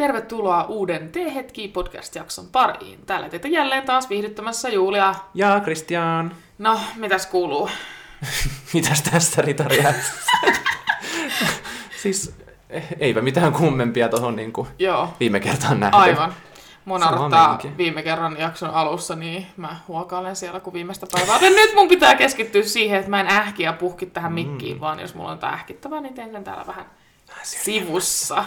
tervetuloa uuden T-hetki podcast-jakson pariin. Täällä teitä jälleen taas viihdyttämässä Julia. Ja Kristian. No, mitäs kuuluu? Mitäs tästä ritaria? siis eh, eipä mitään kummempia tuohon niin Joo, viime kertaan nähty. aivan. Mun naurattaa viime kerran jakson alussa, niin mä huokailen siellä kuin viimeistä päivää. Joten nyt mun pitää keskittyä siihen, että mä en ähki ja puhki tähän mikkiin, vaan jos mulla on tää ähkittävää, niin teen sen täällä vähän sivussa.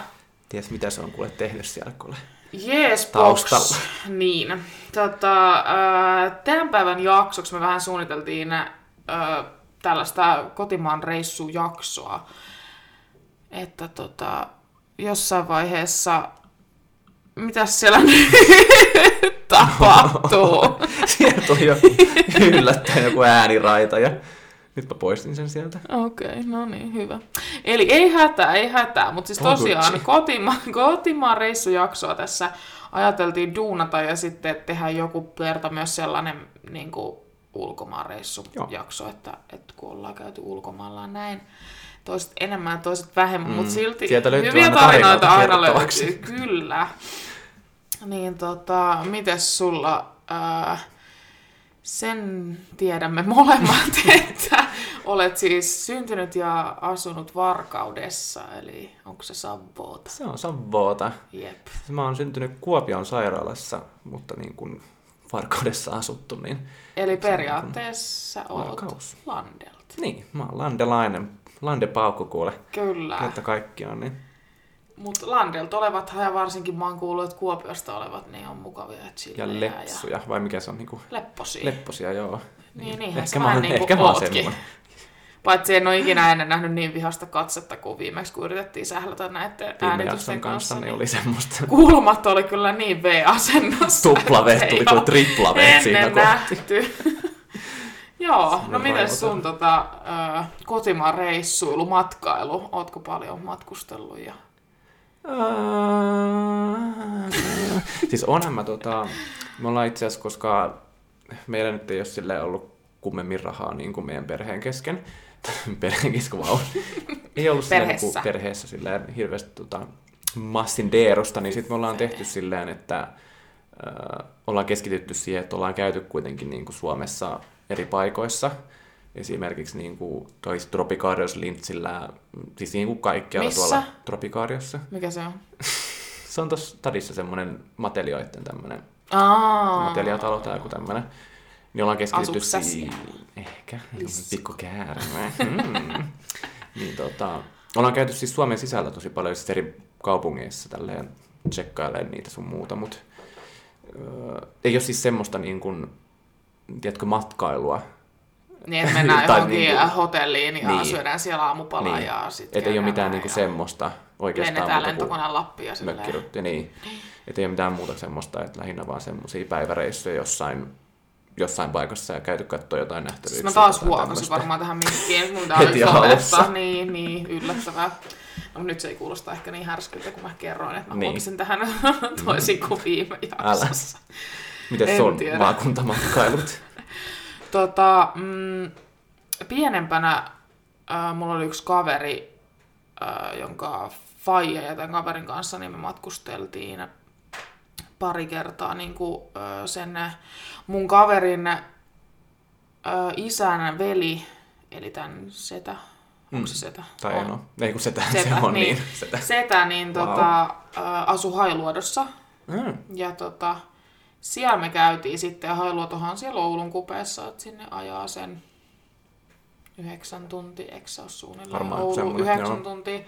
Ties mitä se on kuule tehnyt siellä kuule. Jees, Taustalla. Niin. Tota, äh, tämän päivän jaksoksi me vähän suunniteltiin äh, tällaista kotimaan reissujaksoa. Että tota, jossain vaiheessa... Mitäs siellä tapahtuu? Siellä tuli joku yllättäen joku ääniraita ja nyt mä poistin sen sieltä. Okei, okay, no niin, hyvä. Eli ei hätää, ei hätää, mutta siis tosiaan kotima, kotimaan reissujaksoa tässä ajateltiin duunata ja sitten tehdä joku kerta myös sellainen niin kuin ulkomaan reissujakso, että, että kun ollaan käyty ulkomailla näin, toiset enemmän toiset vähemmän, mm, mutta silti sieltä löytyy hyviä aina tarinoita aina löytyy, kyllä. Niin tota, mites sulla, ää, sen tiedämme molemmat, että olet siis syntynyt ja asunut Varkaudessa, eli onko se Savoota? Se on Savoota. Jep. Mä oon syntynyt Kuopion sairaalassa, mutta niin kuin Varkaudessa asuttu, niin... Eli periaatteessa olet Varkaus. Landelta. Niin, mä oon landelainen. Landepaukku kuule. Kyllä. Kerta kaikkiaan, niin... Mutta Landelta olevat, ja varsinkin mä oon kuullut, että Kuopiosta olevat, niin on mukavia ja Ja chillejä lepsuja, vai mikä se on niinku... lepposia. Lepposia, joo. Niin, niinhän ehkä sä mä oon, niin kuin ehkä mä oon semmoinen. Paitsi en ole ikinä ennen nähnyt niin vihasta katsetta kuin viimeksi, kun yritettiin sählätä näiden Viime äänitysten kanssa niin oli semmoista Kulmat oli kyllä niin V-asennossa. tupla V, tuli kuin tripla V siinä nähty. Joo, no Semmoinen miten sun tota, ö, kotimaan reissuilu, matkailu? Ootko paljon matkustellut? Ja... siis onhan mä tota, me ollaan itse asiassa, koska meillä nyt ei ole ollut kummemmin rahaa niin kuin meidän perheen kesken. perheen vau. Ei ollut silleen niin kuin Perheessä. perheessä silleen hirveästi tota, massin deerusta, niin sitten me ollaan tehty silleen, että äh, ollaan keskitytty siihen, että ollaan käyty kuitenkin niin kuin Suomessa eri paikoissa. Esimerkiksi niin kuin toi Tropicarios Lintsillä, siis niin kuin kaikkialla Missä? tuolla Tropicariossa. Mikä se on? Se on tuossa Tadissa semmoinen matelioiden tämmöinen Aa, mateliatalo tai joku tämmöinen. Niin ollaan keskitytty siihen. Ehkä, pikku käärme. Mm. niin tota, ollaan käyty siis Suomen sisällä tosi paljon siis eri kaupungeissa tälleen tsekkailemaan niitä sun muuta, mutta öö, ei ole siis semmoista niin kuin, tiedätkö, matkailua. Niin, että mennään Tai johonkin niinku- hyötelliin ja Niin. syödään siellä aamupalaa Niin. ja sitten Että ei ole mitään niin kuin ja semmoista oikeastaan lennetään kuin lentokoneen Lappiin ja silleen. mökkirutti, niin. Että ei ole mitään muuta semmoista, että lähinnä vaan semmoisia päiväreissuja jossain, jossain paikassa ja käyty katsoa jotain nähtävyyksiä. Siis mä taas tämmöistä. varmaan tähän minkkiin, mun alussa. todeta. Niin, niin, yllättävää. No, nyt se ei kuulosta ehkä niin härskyltä, kun mä kerroin, että mä Niin. huokasin tähän toisin kuin viime jaksossa. Miten En se on tiedä. maakuntamatkailut? Tota, mm, pienempänä äh, mulla oli yksi kaveri, äh, jonka faija ja tämän kaverin kanssa niin me matkusteltiin pari kertaa niin kuin, sen mun kaverin isän veli, eli tämän setä, onko se setä? Tai On. no, ei kun setä, Setä, se on niin. niin. Setä. Setä, niin Wow. tota, äh, asu Hailuodossa. Mm. Ja tota, siellä me käytiin sitten, ja Hailuotohan siellä Oulun kupeessa, että sinne ajaa sen yhdeksän tuntia, eikö se ole suunnilleen Varmaan Oulu, yhdeksän joo. tuntia.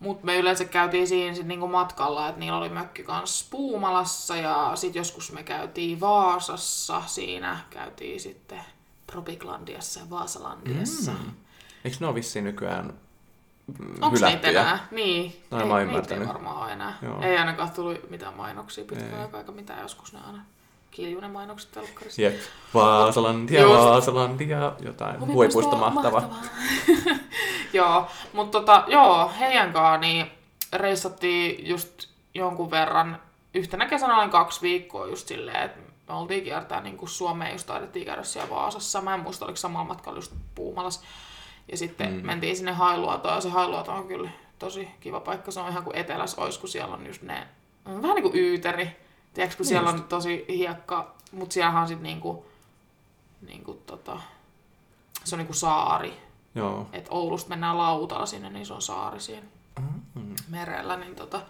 Mutta me yleensä käytiin siinä sit niinku matkalla, että niillä oli mökki kanssa Puumalassa ja sitten joskus me käytiin Vaasassa, siinä käytiin sitten Tropiklandiassa ja Vaasalandiassa. Mm. Eikö ne ole vissiin nykyään Onko niitä enää? Niin. Ei, mä oon niitä ei ymmärtänyt. varmaan enää. Joo. Ei ainakaan tullut mitään mainoksia pitkään aikaa, eikä mitään joskus ne aina kiljunen mainokset telkkarissa. Jep. Vaasalandia, Just. Vaasalandia, jotain huipuista mahtava. joo, mutta tota, joo, heidän kanssaan niin reissattiin just jonkun verran. Yhtenä kesänä olin kaksi viikkoa just silleen, että me oltiin kiertää niin kuin Suomeen, just taidettiin käydä siellä Vaasassa. Mä en muista, oliko samalla matkalla just Puumalas. Ja sitten mm. mentiin sinne Hailuotoon, ja se Hailuoto on kyllä tosi kiva paikka. Se on ihan kuin eteläs ois, kun siellä on just ne, vähän niin kuin yyteri. Tiedätkö, kun Niin siellä just. on tosi hiekka, mutta siellähän on sitten niinku, niinku tota, se on niinku saari. Joo. Et Oulusta mennään lautalla sinne, niin se on saari siinä Mm. merellä, niin tota,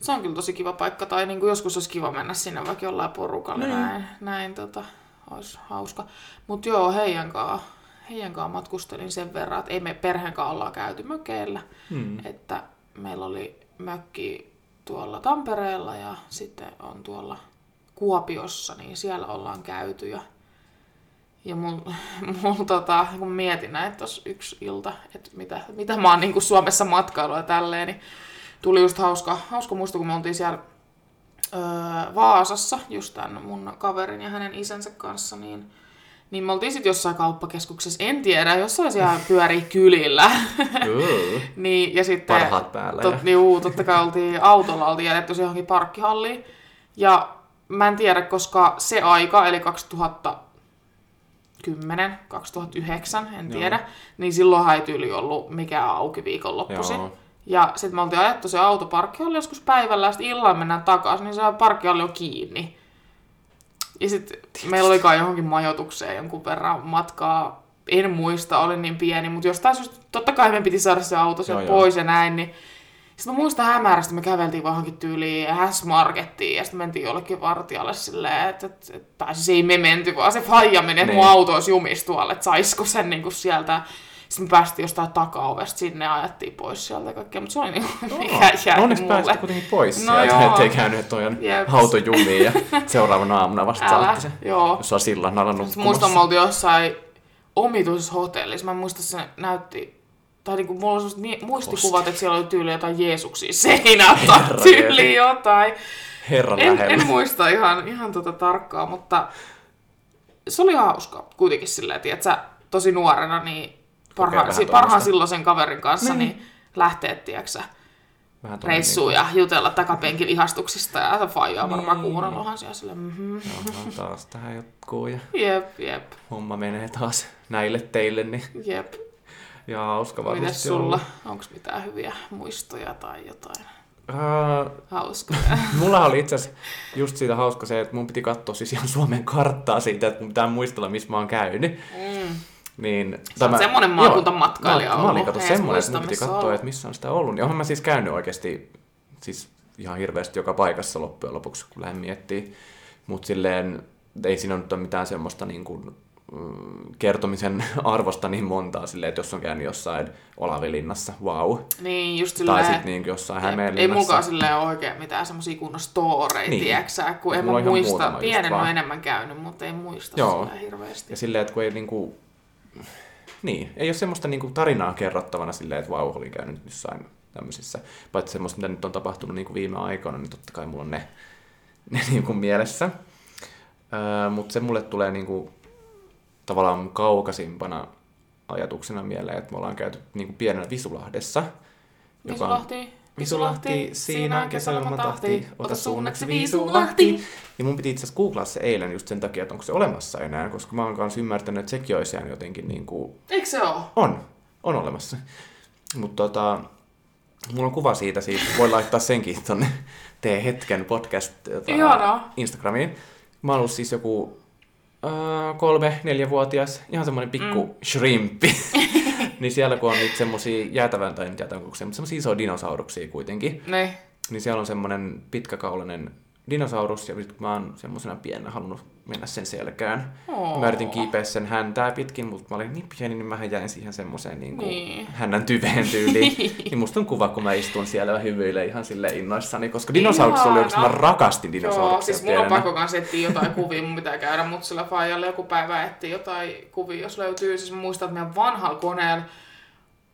se on kyllä tosi kiva paikka. Tai niin kuin joskus olisi kiva mennä sinne vaikka jollain porukalla, Niin. näin, näin tota, olisi hauska. Mutta joo, heidän kanssa, heidän kanssa matkustelin sen verran, että ei me perheen kanssa ollaan käyty mökeillä. Mm. Että meillä oli mökki tuolla Tampereella ja sitten on tuolla Kuopiossa, niin siellä ollaan käyty. Ja, ja mun, mun tota, kun mietin näin tuossa yksi ilta, että mitä, mitä mä oon niin Suomessa matkailu ja tälleen, niin tuli just hauska, hauska muisto, kun me oltiin siellä öö, Vaasassa, just tämän mun kaverin ja hänen isänsä kanssa, niin niin me oltiin sitten jossain kauppakeskuksessa, en tiedä, jossain siellä pyörii kylillä. Niin, ja sitten... Parhaat päällä. Tot, ja... juu, totta kai oltiin autolla, oltiin jätetty se johonkin parkkihalliin. Ja mä en tiedä, koska se aika, eli 2010, 2009, en Joo. tiedä, niin silloinhan ei tyyli ollut mikään auki viikonloppuisin. Joo. Ja sitten me oltiin ajettu se auto parkkihalli joskus päivällä, ja sitten illalla mennään takaisin, niin se parkkihalli on kiinni. Ja sitten meillä oli kai johonkin majoitukseen jonkun verran matkaa. En muista, oli niin pieni, mutta jostain syystä, totta kai me piti saada se auto sieltä Joo, joo. pois ja näin, niin sitten mä muistan hämärästi, me käveltiin vaan johonkin tyyliin S-Markettiin ja sitten mentiin jollekin vartijalle silleen, että, että, että tai siis ei me menty, vaan se faija meni, että mun Niin. auto olisi jumis tuolle, että saisiko sen niin kuin sieltä. Sitten me päästiin jostain takaovesta sinne ja ajettiin pois sieltä kaikkea, mutta se oli niin kuin, mikä jäi Onneksi mulle. kuitenkin pois No sieltä, joo. ettei käynyt, että toi on Jep. auto jumiin ja seuraavana aamuna vasta Älä, saatte sen. joo. Jos on sillan alla Muistan, me nukkumassa. oltiin jossain omituisessa hotellissa. Mä en muista, se näytti, tai niinku, mulla on sellaiset muistikuvat, että siellä oli tyyli jotain Jeesuksia seinältä, Herra tyyli jotain. Herran En, lähellä. en muista ihan, ihan tota tarkkaa, mutta se oli hauska kuitenkin silleen, tiedätkö, tosi nuorena, niin parhaan, si, parhaan silloisen kaverin kanssa, niin, lähtee, tiedätkö, Vähän reissuun ja jutella takapenkin ihastuksista ja faijaa varmaan Niin. kuunnelluhan siellä sille. Mm-hmm. Joo, taas tähän jotkuu ja Jep, jep, homma menee taas näille teille, niin jep. ja hauska varmasti Mites sulla? Onko mitään hyviä muistoja tai jotain Uh, hauskaa? mulla oli itse asiassa just siitä hauska se, että mun piti katsoa siis ihan Suomen karttaa siitä, että mun pitää muistella, missä mä oon käynyt. Mm. Niin, Sä oot semmonen maakuntamatkailija Joo, mä, mä olin ollut. kato Ei semmoinen, että piti on katsoa, ollut. että missä on sitä ollut. Niin onhan mä siis käynyt oikeasti siis ihan hirveästi joka paikassa loppujen lopuksi, kun lähden miettimään. Mutta silleen ei siinä nyt ole mitään semmoista niin kuin, mm, kertomisen arvosta niin montaa silleen, että jos on käynyt jossain Olavilinnassa, wow. Niin, just Tai silleen... sitten niin jossain Ei, ei Hämeenlinnassa. mukaan silleen oikein mitään semmosia kunnon storeja, Niin. tieksää, kun en mä on muista. Pienen on enemmän käynyt, mutta ei muista Joo. silleen hirveästi. Ja silleen, että kun ei niinku... Niin, ei ole semmoista niinku tarinaa kerrottavana silleen, että vau, olin käynyt jossain tämmöisissä. Paitsi semmoista, mitä nyt on tapahtunut niinku viime aikoina, niin totta kai mulla on ne, ne niinku mielessä. Öö, Mutta se mulle tulee niinku tavallaan kaukaisimpana ajatuksena mieleen, että me ollaan käyty niinku pienenä Visulahdessa. joka on- Visulahti, siinä on kesäilman tahti, ota suunnaksi Visulahti. Ja mun piti itse asiassa googlaa se eilen just sen takia, että onko se olemassa enää, koska mä oon kanssa ymmärtänyt, että sekin olisi jäänyt jotenkin niin kuin... Eikö se oo? On, on olemassa. Mutta tota, mulla on kuva siitä, siitä voi laittaa senkin tonne Tee hetken podcast tota. Instagramiin. Mä oon ollut siis joku äh, kolme, neljävuotias, ihan semmoinen pikku mm. shrimpi. niin siellä kun on niitä semmosia jäätävän, tai jäätävän kokoisia, mutta semmosia isoja dinosauruksia kuitenkin, Ne. niin siellä on semmoinen pitkäkaulainen dinosaurus, ja nyt mä oon semmoisena pienenä halunnut mennä sen selkään. Oo. Mä yritin kiipeä sen häntää pitkin, mutta mä olin niin pieni, niin mä jäin siihen semmoiseen niin kuin Niin. hännän tyveen tyyliin. niin musta on kuva, kun mä istun siellä ja hymyilen ihan sille innoissani, koska dinosaurus oli oikeasti, mä rakastin Joo, dinosauruksia siis mulla on pakko kans etsiä jotain kuvia, mun pitää käydä mut sillä faijalle joku päivä etsiä jotain kuvia, jos löytyy. Siis mä muistan, että meidän vanhalla koneella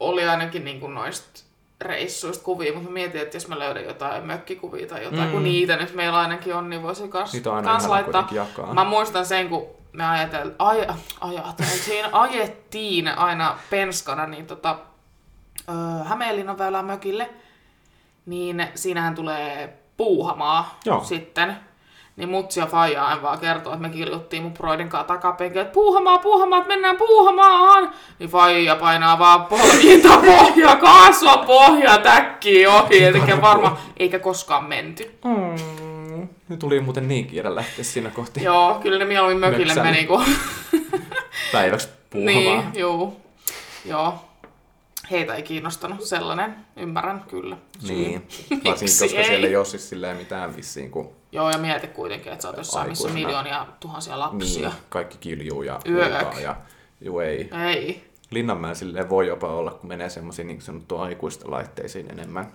oli ainakin niinku noista reissuista kuvia, mutta mä mietin, että jos mä löydän jotain mökkikuvia tai jotain, mm. kun niitä nyt meillä ainakin on, niin voisi kans, kans laittaa. jakaa. Mä muistan sen, kun me ajatel, aj, ajateltiin, ajettiin aina penskana niin tota, Hämeenlinnan väylään mökille, niin siinähän tulee puuhamaa Joo. sitten. Niin mutsi ja faija aina vaan kertoo, että me kiljuttiin mun broidin kanssa takapenkillä, että puuhamaa, puuhamaa, että mennään puuhamaan. Niin faija painaa vaan pohjinta pohjaa, kaasua pohjaa, täkkiä ohi, eli varmaan eikä koskaan menty. Mm. Nyt tuli muuten niin kiire lähteä siinä kohti Joo, kyllä ne mieluummin mökille Möksän. meni, kun... päiväksi puuhamaan. niin, juu. Joo. Heitä ei kiinnostanut sellainen, ymmärrän kyllä. Niin, varsinkin koska ei? siellä ei ole siis mitään vissiin, kun Joo, ja mieti kuitenkin, että sä oot jossain, missä Aikuisena. miljoonia tuhansia lapsia. niin, kaikki kiljuu ja huutaa ja juu ei. Ei. Linnanmäen silleen voi jopa olla, kun menee semmoisiin niin sanottuun aikuisten laitteisiin enemmän.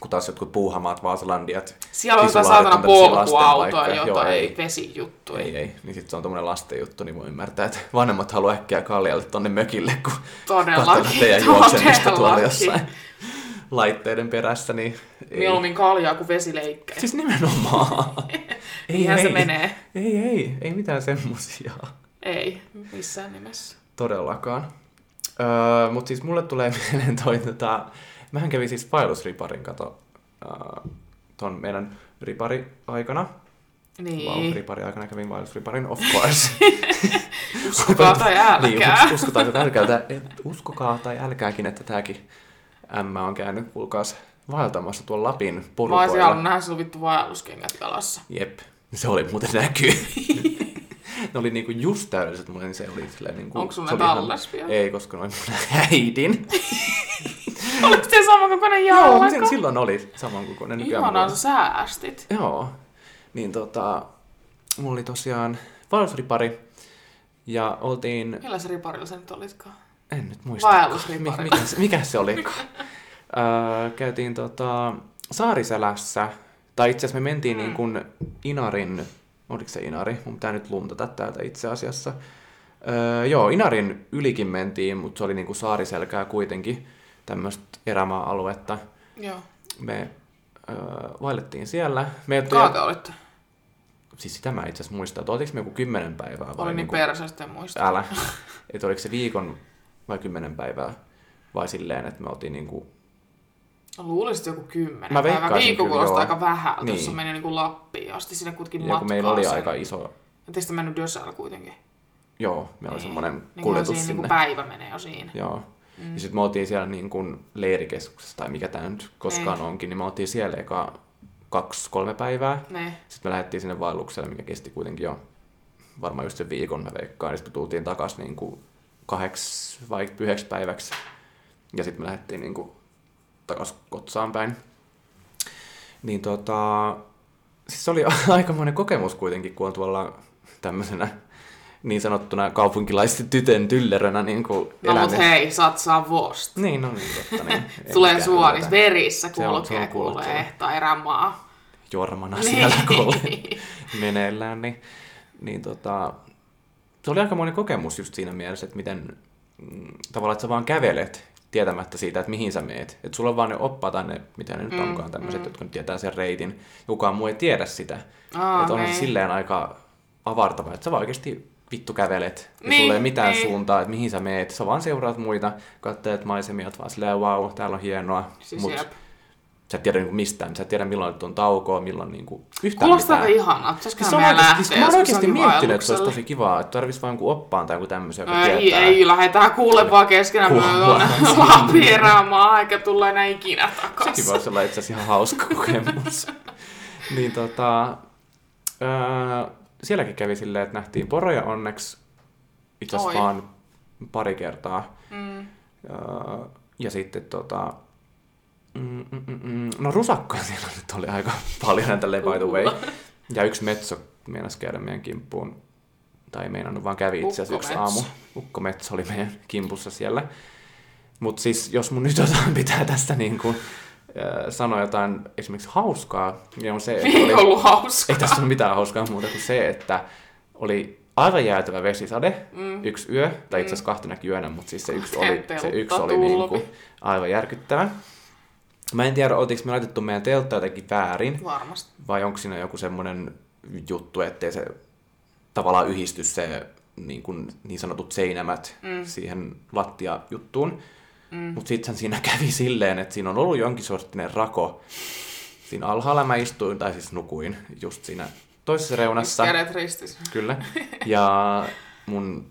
Kun taas jotkut puuhamaat, Vaasalandiat. Siellä on jotain saatana polkuautoa, jotain ei. vesijuttuja. Ei, ei. Niin sit se on tommonen lasten juttu, niin voi ymmärtää, että vanhemmat haluaa äkkiä kaljalle tonne mökille, kun Todellakin, teidän juoksemista tuolla jossain laitteiden perässä, niin ei. Mieluummin kaljaa kuin vesileikkejä. Siis nimenomaan. ei, Niinhän se ei. menee. Ei, ei, ei mitään semmosia. Ei, missään nimessä. Todellakaan. Öö, Mutta siis mulle tulee mieleen toi, tota, mähän kävin siis vaellusriparin kato öö, ton meidän ripari-aikana. Niin, Wow, ripari-aikana kävin vaellusriparin, of course. uskokaa tai niin, älkää. us- uskotaan tai älkää, uskokaa tai älkääkin, että tääkin M on käynyt, kuulkaas, vaeltamassa tuolla Lapin Mä olisin porukoilla. halunnut nähdä sun vittu vaelluskengät jalassa. Jep, se oli muuten näkyy. ne oli niinku just täydelliset, mulle niin se oli silleen niinku... Onko sun ne oli ihan-? Ei, koska noin mun äidin. Oliko se sama kokoinen Joo, jalka? sen silloin oli samankokoinen. nykyään mulla Ihanaa sä säästit. Joo. Niin tota, mulla oli tosiaan vaellusripari. Ja oltiin, Millä se riparilla sä nyt olitkaan? en nyt muista. Vaellusripari. mikä, se, mikä se oli? öö, käytiin tota, Saariselässä, tai itse asiassa me mentiin Mm. niin kuin Inarin, oliko se Inari? Mun pitää nyt luntata täältä itse asiassa. Öö, joo, Inarin ylikin mentiin, mutta se oli niin kuin saariselkää kuitenkin, tämmöistä erämaa-aluetta. Joo. Me öö, vaellettiin siellä. Me Kauan te olitte? Siis sitä mä itse asiassa muistan, että oltiinko me joku kymmenen päivää vai Oli niin niinku- perseestä, en muista. Älä. Että oliko se viikon vai kymmenen päivää vai silleen, että me oltiin niinku... Luulisit joku kymmenen. Mä veikkaisin Viikko kuulostaa aika vähän. Niin. Tuossa meni niinku Lappiin asti sinne kuitenkin Ja matkaa. meillä oli sen. aika iso... Ettei sitten mennyt Dösäällä kuitenkin. Joo, meillä oli semmoinen Niin kuljetus siinä sinne. Niinku päivä menee jo siinä. Joo. Mm. Ja sitten me oltiin siellä niin kuin leirikeskuksessa, tai mikä tämä nyt koskaan Niin. onkin, niin me oltiin siellä eka kaksi, kolme päivää. Ne. Sitten me lähdettiin sinne vaellukselle, mikä kesti kuitenkin jo varmaan just sen viikon, mä veikkaan. Ja sitten me tultiin takaisin niin kuin kahdeksi vai yhdeksi päiväksi. Ja sitten me lähdettiin niin kuin takaisin Kotsaan päin. Niin tota, siis se oli aikamoinen kokemus kuitenkin, kun on tuolla tämmöisenä niin sanottuna kaupunkilaisten tytön tyllerönä niin kuin No mut hei, satsaa vost. Niin, no niin, totta niin. Tulee yllätä. verissä kulkee, kuulee ehtaa erämaa. jormana Niin. siellä kuule meneillään, niin, niin tota, se oli aikamoinen kokemus just siinä mielessä, että miten mm, tavallaan, että sä vaan kävelet tietämättä siitä, että mihin sä meet. Että sulla on vaan ne oppaat ne, mitä ne nyt Mm, onkaan, tämmöiset, mm. jotka nyt tietää sen reitin. Kukaan muu ei tiedä sitä. Aa, että onhan niin. se silleen aika avartava, että sä vaan oikeasti vittu kävelet. Ja Niin, sulla ei mitään niin. suuntaa, että mihin sä meet. Sä vaan seuraat muita, katselet maisemia, oot vaan silleen, wow, täällä on hienoa. Siis Mut jep. Sä et tiedä niinku mistään. Sä et tiedä milloin nyt on taukoa, milloin niinku yhtään Kuulostaa aika mitään. ihanaa. Pitäisiköhän Siis on meidän lähteä siis mä oon oikeasti miettinyt, että se olisi tosi kivaa, että tarvitsisi vaan jonkun oppaan tai joku tämmöisen, joka No ei, tietää. ei, lähdetään kuule vaan keskenään sinne. Lapin erämaa, eikä tulla enää ikinä takaisin. Sekin voisi olla itse asiassa ihan hauska kokemus. niin tota, öö, sielläkin kävi silleen, että nähtiin poroja onneksi itse asiassa vaan pari kertaa. Mm. Öö, ja sitten tota, mm, mm, mm, mm, no rusakkaa siellä nyt oli aika paljon näitä by the way. Ja yksi metso meinasi käydä meidän kimppuun, tai ei meinannut, vaan kävi itse asiassa yksi aamu. Ukkometso. Ukkometso oli meidän kimpussa siellä. Mutta siis jos mun nyt jotain pitää tästä niin kuin, äh, sanoa jotain esimerkiksi hauskaa, niin on se, että Ei oli, ollut hauska. ei tässä ole mitään hauskaa muuta kuin se, että oli aivan jäätävä vesisade Mm. yksi yö, tai itse asiassa kahtenäkin yönä, mutta siis se yksi oli, se yksi oli niin kuin aivan järkyttävä. Mä en tiedä, oltiinko me laitettu meidän teltta jotenkin väärin, Varmasti. vai onko siinä joku semmoinen juttu, ettei se tavallaan yhdisty se niin, kuin, niin sanotut seinämät Mm. siihen lattiajuttuun. Mm. Mutta sitten siinä kävi silleen, että siinä on ollut jonkin sorttinen rako. Siinä alhaalla mä istuin, tai siis nukuin just siinä toisessa reunassa. Kädet ristissä. Kyllä. Ja mun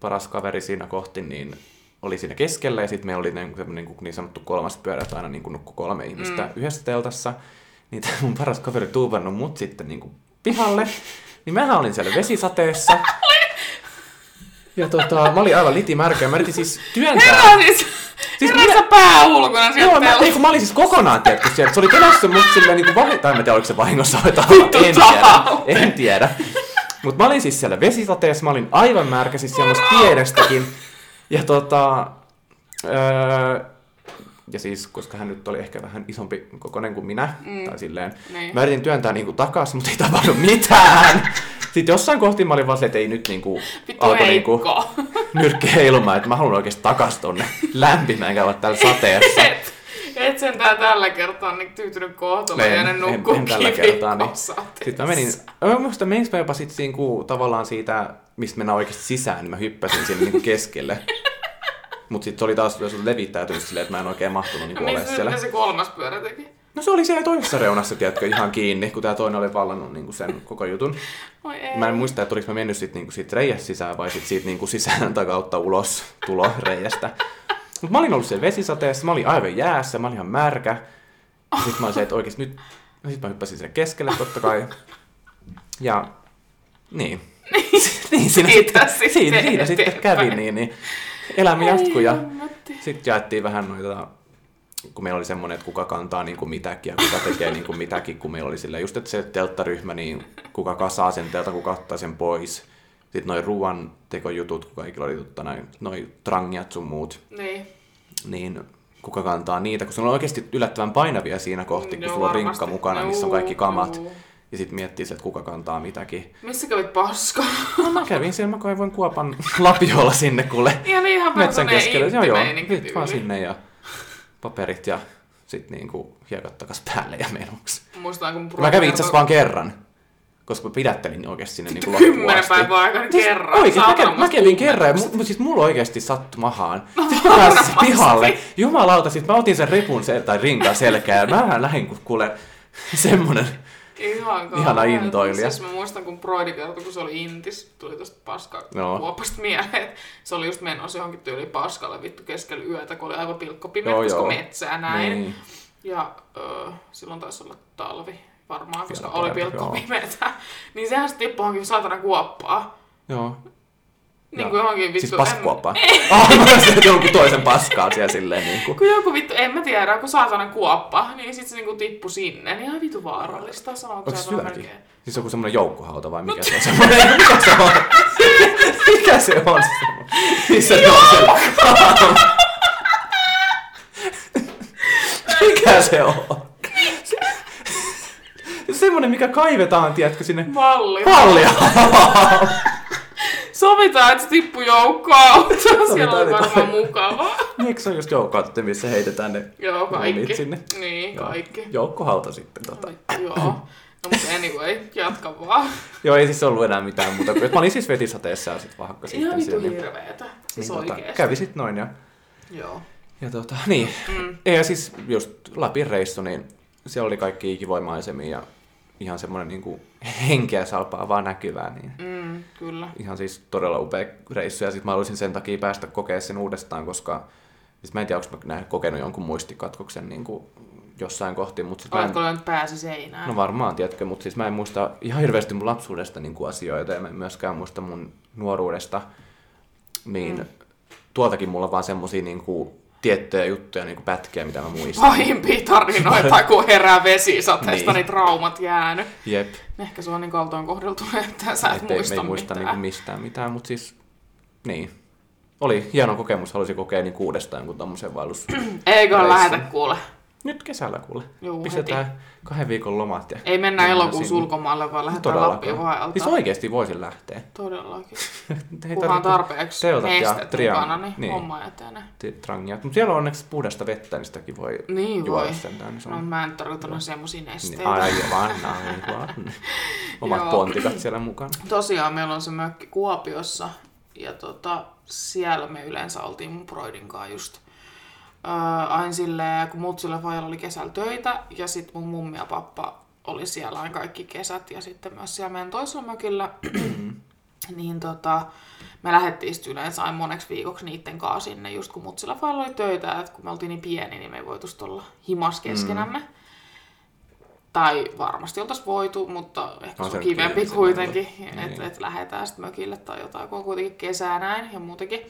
paras kaveri siinä kohti niin oli siinä keskellä ja sitten meillä oli niin, niin, niin sanottu kolmas pyörä, että aina niin kuin nukkui kolme ihmistä mm. yhdessä teltassa. Niin tämä mun paras kaveri tuuvannut mut sitten niin kuin pihalle. Niin mähän olin siellä vesisateessa. Ja tota, mä olin aivan litimärkä. Mä yritin siis työntää... Herra siis! Siis minä... pää ulkona sieltä Joo, mä, ei, kun mä olin siis kokonaan, tiedätkö, sieltä. Se oli pelässä mut silleen niin kuin vahingossa, tai en tiedä, oliko se vahingossa vai Vittu en tiedä, en tiedä. Mutta mä olin siis siellä vesisateessa, mä olin aivan märkä, siis siellä pienestäkin. Ja tota, öö, ja siis, koska hän nyt oli ehkä vähän isompi kokoinen kuin minä, mm. tai silleen, niin. mä yritin työntää niinku takas, mutta ei tapahdu mitään. Sitten jossain kohti mä olin vaan se, että ei nyt niinku alkoi niinku nyrkki heilumaan, että mä haluan oikeasti takas tonne lämpimään, enkä olla täällä sateessa. Et, sentään tällä kertaa niin tyytynyt kohtaloon ja ne nukkuu en, en tällä kertaa. Niin. Sitten mä menin, mä muistan, meninkö mä jopa sit siinä, kun, tavallaan siitä, mistä mennään oikeasti sisään, niin mä hyppäsin sinne niin keskelle. Mutta sitten se oli taas jos levittäytynyt silleen, että mä en oikein mahtunut niin niin siellä. se kolmas pyörä teki? No se oli siellä toisessa reunassa, tiedätkö, ihan kiinni, kun tämä toinen oli vallannut niin kuin sen koko jutun. Oi ei. Mä en muista, että oliko mä mennyt sit, niin kuin siitä reijästä sisään vai sit siitä niin kuin sisään tai kautta ulos tulo reijästä. Mutta mä olin ollut siellä vesisateessa, mä olin aivan jäässä, mä olin ihan märkä. Sitten mä olin se, että oikeesti nyt... No sit mä hyppäsin sinne keskelle totta kai. Ja... Niin. niin, siinä siitä, sitten, siitä, siitä sitten kävi niin, niin elämä jatkuu ja sitten jaettiin vähän noita kun meillä oli semmoinen, että kuka kantaa niin kuin mitäkin ja kuka tekee niin kuin mitäkin, kun meillä oli sillä just, että se telttaryhmä, niin kuka kasaa sen teltta, kuka ottaa sen pois. Sitten noin ruoan tekojutut, kun kaikilla oli tutta, noin, noin trangiat sun muut. Niin. Niin kuka kantaa niitä, kun se on oikeasti yllättävän painavia siinä kohti, kun sulla on rinkka mukana, missä on kaikki kamat. Ja sitten miettii että kuka kantaa mitäkin. Missä kävit paskaa? No mä kävin siellä, mä kaivoin kuopan lapiolla sinne kuule. Ihan ihan metsän keskelle. Joo joo, vaan sinne ja paperit ja sitten niinku hiekat takas päälle ja menoksi. Muistan, kun Mä kävin itse asiassa vaan kerran. Koska mä pidättelin oikeasti sinne niinku Kymmenen päivää aikana siis kerran. Oikeesti, mä, kävin, mä kävin kerran ja mu, siis mulla oikeasti sattui mahaan. No, sitten mä pääsin pihalle. Jumalauta, sit mä otin sen repun sel- tai rinkan selkään ja mä lähdin kuule semmonen Ihan Ihana intoilija. Siis mä muistan, kun Broidi kertoi, kun se oli Intis, tuli tosta paskaa no. kuopasta mieleen, että se oli just menossa johonkin tyyliin paskalle vittu keskellä yötä, kun oli aivan pilkkopimeä, koska joo. metsää näin. Niin. Ja öö, silloin taisi olla talvi varmaan, koska oli pilkkopimeätä. niin sehän sitten tippui johonkin saatana kuoppaa. Joo. Niin kuin johonkin vittu... Siis paskuoppaa? Ah, mä olisin jonkun toisen paskaa siellä silleen niin kuin. Kun joku vittu, en mä tiedä, kun saatana kuoppa, niin sit se niinku tippu sinne. Niin ihan vittu vaarallista, sanoo se syökin? Siis joku semmonen joukkohauta vai mikä no, se on semmonen? mikä se on? mikä se on Missä se on se? mikä se on? Semmonen, mikä kaivetaan, tiedätkö, sinne... Malli. Mallia. Sovitaan, että se tippuu joukkoautoon. Siellä on varmaan mukavaa. Niin, eikö se on just joukkoautot, missä heitetään ne Joo, kaikki. sinne? Niin, kaikki. Joukkohauta sitten. Tota. Joo. No mutta anyway, jatka vaan. Joo, ei siis ollut enää mitään muuta. Mä olin siis vetisateessa ja sitten vahakka sitten. Ihan vitu hirveetä. Siis niin, tota, kävi sitten noin ja... Joo. Ja tota, niin. Mm. Ja siis just Lapin reissu, niin siellä oli kaikki ikivoimaisemmin ja ihan semmoinen niin kuin henkeä vaan näkyvää. Niin mm, kyllä. Ihan siis todella upea reissu ja sitten mä haluaisin sen takia päästä kokea sen uudestaan, koska siis mä en tiedä, onko mä kokenut jonkun muistikatkoksen niin kuin jossain kohti. Mutta sit Oletko en... pääsi seinään? No varmaan, tiedätkö, mutta siis mä en muista ihan hirveästi mun lapsuudesta niin kuin asioita ja mä en myöskään muista mun nuoruudesta. Niin mm. tuoltakin mulla on vaan semmosia niin kuin tiettyjä juttuja, niin kuin pätkiä, mitä mä muistan. Pahimpia tarinoita, kun herää vesisateesta, niin. niin traumat jäänyt. Jep. Ehkä se on niin kaltoin kohdeltu, että sä et, et muista, ei, muista mitään. Niin mistään mitään, mutta siis, niin. Oli hieno kokemus, halusin kokea niin uudestaan jonkun tommosen vaellus. Eikö lähetä kuule? Nyt kesällä kuule. Juu, Pistetään heti. kahden viikon lomat. Ja Ei mennä elokuussa ulkomaille, vaan lähdetään Lappiin vaeltaa. Siis oikeesti voisin lähteä. Todellakin. Kunhan tarpeeksi nestet mukana, niin, niin. homma etenee. Trangiat. Mutta siellä on onneksi puhdasta vettä, niin sitäkin voi niin juoda voi. sentään. Niin no, mä en tarvitse semmosia nesteitä. Niin, aivan, aivan. Omat pontikat siellä mukana. Tosiaan meillä on se mökki Kuopiossa. Ja tota, siellä me yleensä oltiin mun broidin kanssa just Öö, aina silleen, kun mutsilla fajalla oli kesällä töitä ja sitten mun mummi ja pappa oli siellä aina kaikki kesät ja sitten myös siellä meidän toisella mökillä, niin tota, me lähdettiin sitten yleensä aina moneksi viikoksi niiden kanssa sinne, just kun Mutsilla Falla oli töitä, että kun me oltiin niin pieni, niin me ei voitu olla himas keskenämme. Mm. Tai varmasti oltaisiin voitu, mutta ehkä On se on kivempi kuitenkin, että Niin. et lähdetään sitten mökille tai jotain, kun on kuitenkin kesää näin ja muutenkin.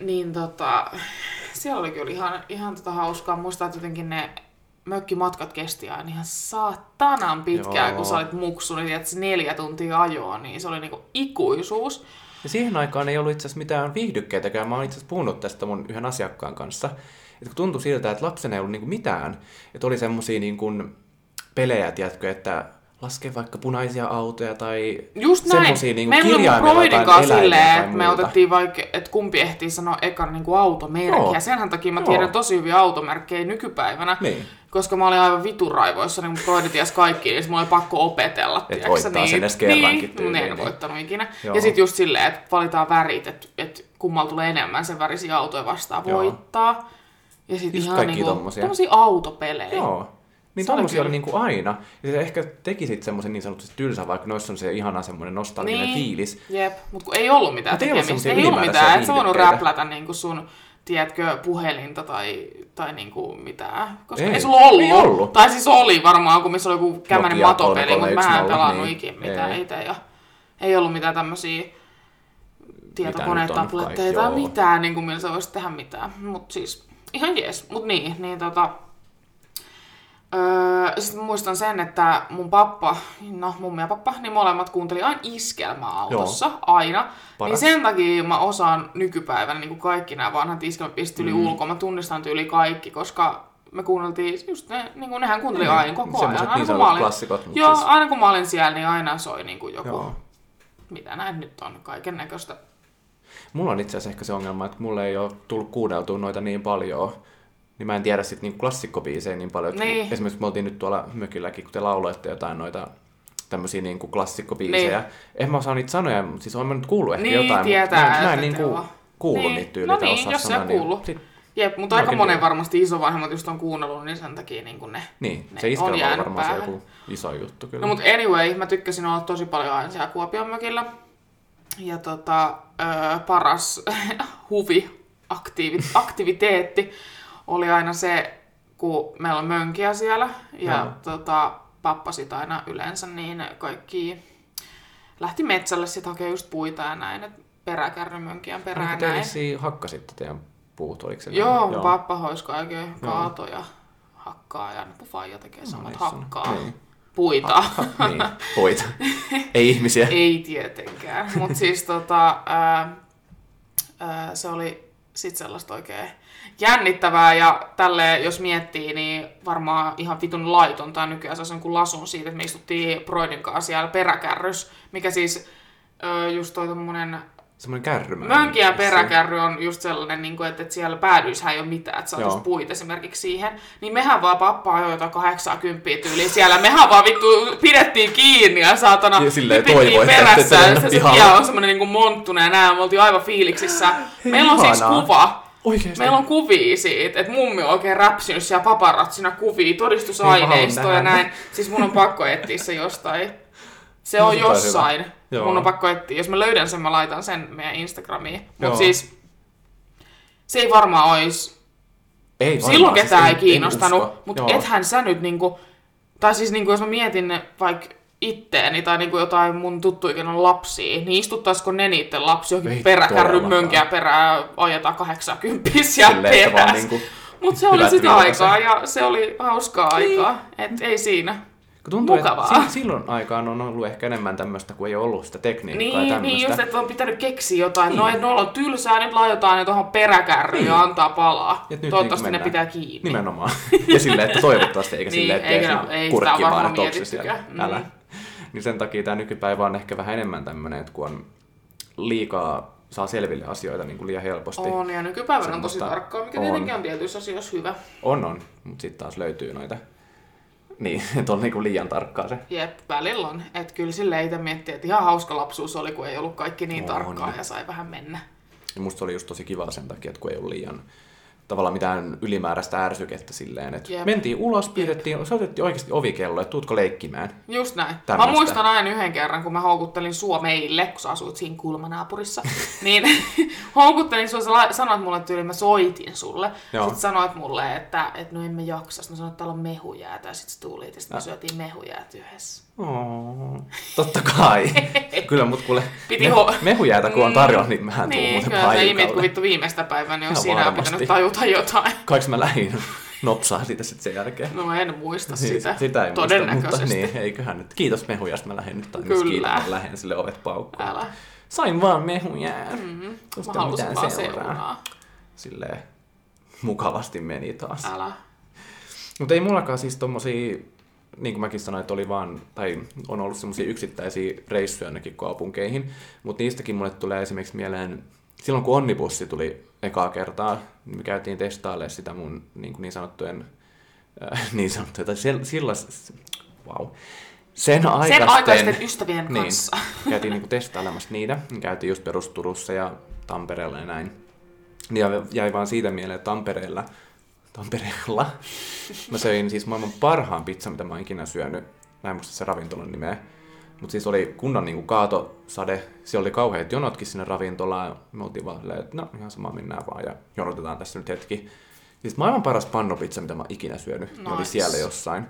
Niin tota, siellä oli kyllä ihan, ihan tota hauskaa. Muistaa, että jotenkin ne mökkimatkat kesti aina ihan saatanan pitkään, Joo. kun sä olit muksu, niin tiedät, neljä tuntia ajoa, niin se oli niinku ikuisuus. Ja siihen aikaan ei ollut itse asiassa mitään viihdykkeitäkään. Mä oon itse asiassa puhunut tästä mun yhden asiakkaan kanssa. Että kun tuntui siltä, että lapsena ei ollut niinku mitään. Että oli semmosia niinku pelejä, tiedätkö, että laske vaikka punaisia autoja tai Just näin. semmosia mun kirjaimella eläimiä silleen, tai että me otettiin vaikka, että kumpi ehtii sanoa ekan niin automerkkiä. Joo. Senhän takia mä Joo. tiedän tosi hyviä automerkkejä nykypäivänä. Niin. Koska mä olin aivan vituraivoissa, niin Broidi ties kaikki, niin mulla oli pakko opetella. Et tiedätkö voittaa niin, sen edes kerrankin Niin, tyyliin, mun en niin. voittanut ikinä. Joo. Ja sitten just silleen, että valitaan värit, että et kummalla tulee enemmän sen värisiä autoja vastaan Joo. voittaa. Ja sitten ihan niinku, tommosia. tommosia autopelejä. Joo. Niin oli tommosia oli kyllä. niinku aina. Ja se ehkä teki sit semmoisen niin sanotusti tylsän, vaikka noissa on se ihana semmoinen nostalginen Niin. fiilis. Jep, mutta kun ei ollut mitään Mut ei ollut tekemistä. Ei ollut mitään, et sä voinut räplätä niinku sun, tiedätkö, puhelinta tai, tai niinku mitään. Koska ei, Ei. sulla ollut. Ei ollut. Tai siis oli varmaan, kun missä oli joku kämmäinen Nokia matopeli, mutta mä en 3310, pelannut niin. ikinä mitään Ei. itse. Ja ei ollut mitään tämmöisiä tietokoneita, tabletteja tai mitään, niin kuin millä sä voisit tehdä mitään. Mutta siis ihan jees. Mutta niin, niin tota, Öö, sitten muistan sen, että mun pappa, no mummi ja pappa, niin molemmat kuunteli aina iskelmää autossa, Joo. aina. Paras. Niin sen takia mä osaan nykypäivänä niin kuin kaikki nämä vanhat iskelmäpistit yli mm. ulkoa. Mä tunnistan tyyli kaikki, koska me kuunneltiin, just ne, niin kuin nehän kuunteli Niin, aina koko ajan. Aina niin kun mä olin, klassikot, Joo, siis- aina kun mä olin siellä, niin aina soi niin kuin joku, Joo. mitä näin nyt on, kaiken näköistä. Mulla on itse asiassa ehkä se ongelma, että mulle ei ole tullut kuunneltua noita niin paljon, niin mä en tiedä sitten niinku klassikkobiisejä niin paljon. Niin. Esimerkiksi me oltiin nyt tuolla mökilläkin, kun te lauloitte jotain noita tämmöisiä niinku klassikkobiisejä. Niin. En mä osaa niitä sanoja, mutta siis oon mä nyt kuullut ehkä Niin, jotain, tietää, mutta mä en, mä en niinku kuullut Niin. niitä tyyliä. No niin, jos sä sanoa, kuullut. Sit, Jep, mutta aika monen tiedän. varmasti isovanhemmat just on kuunnellut, niin sen takia niin kuin ne... niin, Ne se on iskelmä on varmaan se päähän. joku iso juttu kyllä. No mutta anyway, mä tykkäsin olla tosi paljon aina siellä Kuopion mökillä. Ja tota, öö, paras huvi, aktiivi, aktiviteetti oli aina se, kun meillä on mönkiä siellä. Ja Joo. tota, pappa sit aina yleensä niin kaikki lähti metsälle sit hakemaan just puita ja näin. Et peräkärrymönkien perään te näin. hakkasitte teidän puut, oliko se Joo, näin? mun pappa hois kaiken kaatoja hakkaa ja nyt faija tekee samat nice on. hakkaa. Niin. Puita. niin, poita. Ei ihmisiä. Ei tietenkään. Mutta siis tota, ää, ää, se oli sit sellaista oikein jännittävää ja tälle jos miettii, niin varmaan ihan vitun laitonta nykyään se on jonkun lasun siitä, että me istuttiin Broidin kanssa siellä peräkärrys, mikä siis ö, just toi tommonen Semmoinen kärrymä. Mönkijän peräkärry on just sellainen, niin kuin, että, että siellä päädyissähän ei ole mitään, että saataisiin puita esimerkiksi siihen. Niin mehän vaan pappa ajoi jotain 80 tyyliin siellä. Mehän vaan vittu pidettiin kiinni ja saatana Ja silleen että perässä. Ja lennä se, on semmoinen niin monttuna ja nää, me oltiin aivan fiiliksissä. Meillä on siis kuva. Oikeesti? Meillä on kuvia siitä, että mummi on oikein räpsinyt siellä paparatsina kuvia, todistusaineistoa Niin, ja näin. Siis mun on pakko etsiä se jostain. Se on jossain. Joo. Mun on pakko etsiä. Jos mä löydän sen, mä laitan sen meidän Instagramiin. Mutta siis se ei varmaan ois Ei varmaan, silloin siis ketään en- ei en kiinnostanut, mutta ethän sä nyt niinku, tai siis niinku jos mä mietin vaikka itteeni tai niinku jotain mun tuttuikin on lapsia, niin istuttaisiko ne niiden lapsi johonkin Ei peräkärryn mönkiä perään, ajetaan 80 siellä Silleen, että vaan perässä. niinku Mutta se oli sitä aikaa ja se oli hauskaa aikaa, et ei siinä. Kun tuntuu, Mukavaa. että si- silloin aikaan on ollut ehkä enemmän tämmöistä, kun ei ole ollut sitä tekniikkaa ja Niin, tämmöistä. niin just, että on pitänyt keksiä jotain. Niin. No, että noilla on tylsää, nyt laitetaan ne tuohon peräkärryyn ja antaa palaa. Ja nyt Toivottavasti niin ne kuin pitää kiinni. Nimenomaan. ja silleen, että toivottavasti, eikä Niin, silleen, että eikä- ei, ei kurkki varmaan vaan topsi siellä. Mm. Älä. Niin sen takia tämä nykypäivä on ehkä vähän enemmän tämmöinen, että kun on liikaa saa selville asioita niin kuin liian helposti. On, ja nykypäivänä on tosi tarkkaa, mikä on. tietenkin on tietyissä asioissa hyvä. On, on. Mutta sitten taas löytyy noita. Niin, että on niin kuin liian tarkkaa se. Jep, välillä on. Että kyllä sille itse miettii, että ihan hauska lapsuus oli, kun ei ollut kaikki niin On. tarkkaa ja sai vähän mennä. Ja musta se oli just tosi kiva sen takia, että kun ei ollut liian tavallaan mitään ylimääräistä ärsykettä silleen. Että Jep. mentiin ulos, pyydettiin, soitettiin oikeasti ovikello, että tuutko leikkimään. Just näin. Tämmöstä. Mä muistan aina yhden kerran, kun mä houkuttelin sua meille, kun sä asuit siinä kulmanaapurissa, niin houkuttelin sua, sä sanoit mulle tyyliin, mä soitin sulle. Joo. Sitten sanoit mulle, että, että no emme jaksa. Sitten mä sanoin, että täällä on mehujäätä, ja sitten sä tulit, ja sitten me syötiin mehujäät yhdessä. Oh, totta kai. Kyllä, mut kuule, Piti me, ho- mehujäätä kun on tarjolla, niin mähän tuun Niin, muuten kyllä sä imit, kun paikalle. vittu viimeistä päivää, niin on Ihan siinä varmasti. pitänyt tajuta jotain. Kaiks mä lähdin nopsaa siitä sitten sen jälkeen. No en muista Niin, sitä. sitä ei Todennäköisesti. muista, mutta niin, eiköhän nyt. Kiitos mehujasta, mä lähden nyt. Tai Kyllä. kiitos, mä lähden sille ovet paukkuun. Älä. Sain vaan mehujää. Mm, Mä halusin vaan seuraa. Silleen mukavasti meni taas. Älä. Mutta ei mullakaan siis tommosia, niin kuin mäkin sanoin, että oli vaan, tai on ollut semmoisia yksittäisiä reissuja ainakin kaupunkeihin, mutta niistäkin mulle tulee esimerkiksi mieleen, silloin kun Onnibussi tuli ekaa kertaa, niin me käytiin testailemaan sitä mun niin, kuin niin sanottujen, äh, niin sanottuja, tai silloin, wow, sen aikaisten, Sen aikaisten ystävien niin, kanssa. käytiin niin testailemassa niitä, käytiin just perus Turussa ja Tampereella ja näin. Ja jäi vaan siitä mieleen, että Tampereella, Tampereella mä söin siis maailman parhaan pizzan, mitä mä oon ikinä syönyt. Mä en muista se ravintolan nimeä. Mutta siis oli kunnon niinku kaatosade. Siellä oli kauheat jonotkin sinne ravintolaan. Me oltiin vaan silleen, että no ihan sama mennään vaan ja jonotetaan tässä nyt hetki. Siis maailman paras pannopizza, mitä mä oon ikinä syönyt, nice. oli siellä jossain.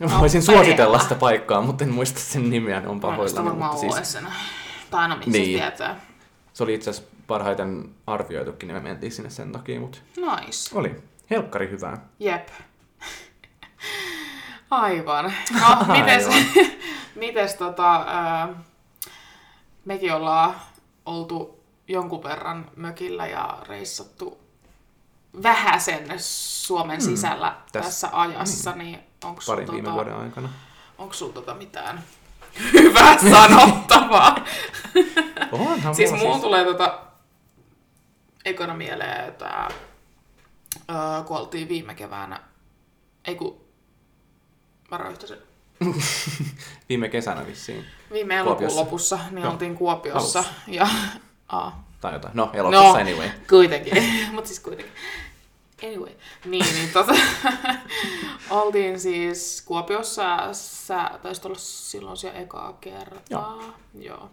Mä No, voisin suositella sitä paikkaa, mutta en muista sen nimeä, ne on pahoillani. varmaan Mutta siis. Tai aina missä Niin. tietää. se oli itse asiassa parhaiten arvioitukin, niin me mentiin sinne sen takia, mutta Nice. oli helkkari hyvää. Jep. Aivan. No, mites, mites tota, mekin ollaan oltu jonkun verran mökillä ja reissattu vähäsen Suomen sisällä Mm. Täs- tässä ajassa, niin onko sulla Parin viime tota, vuoden aikana. onko sul tota mitään hyvää sanottavaa? Onhan siis mulla mulla tulee tota ekana mieleen, että öö, kun oltiin viime keväänä, ei kun mä röyhtäsin. viime kesänä vissiin. Viime elokuun lopussa, niin Joo. oltiin Kuopiossa. Ja, aa, Tai jotain. No, elokuussa no, anyway. kuitenkin. Mut siis kuitenkin. Anyway. Niin, niin tota, oltiin siis Kuopiossa, sä taisit olla silloin siellä ekaa kertaa. Joo. Joo.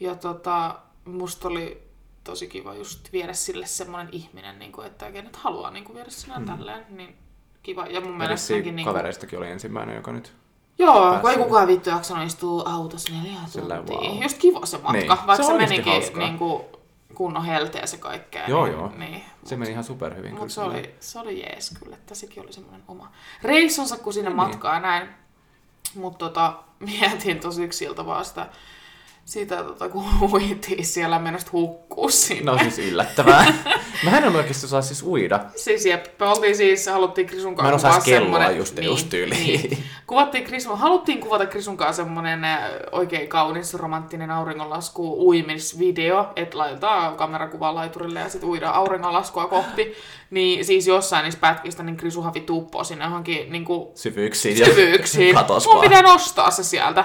Ja tota, musta oli tosi kiva just viedä sille semmoinen ihminen, niin kuin, että kenet haluaa niin kuin viedä sinä mm. tälleen. Niin kiva. Ja mun mielestä senkin niin kuin, kavereistakin oli ensimmäinen, joka nyt... Joo, kun ei kukaan vittu jaksanut istua autossa neljä tuntia. wow. Just kiva se matka, Niin. vaikka Se se, menikin hauskaa. niinku kunnon helteä se kaikkea. Joo, niin, joo. Niin, Se meni ihan superhyvin. mutta se oli, se oli jees kyllä, että sekin oli semmoinen oma reissunsa, kun sinne Niin. matkaa näin. Mutta tota, mietin tosi yksiltä vaan sitä, sitä tota, kun huitiin siellä menosta hukkuu sinne. No siis yllättävää. Mä en oikeasti osaa siis uida. Siis jep, me oltiin siis, haluttiin Krisun kanssa Mä en osaa kelloa just- just tyyliin. Niin. Kuvattiin Krisun, haluttiin kuvata Krisun kanssa semmonen oikein kaunis romanttinen auringonlasku uimisvideo, että laitetaan kamerakuva laiturille ja sitten uidaan auringonlaskua kohti. Niin siis jossain niistä pätkistä niin Krisuhan vittu uppoo sinne johonkin Syvyyksiin. ja syvyyksiin. Katos Mun pitää nostaa se sieltä.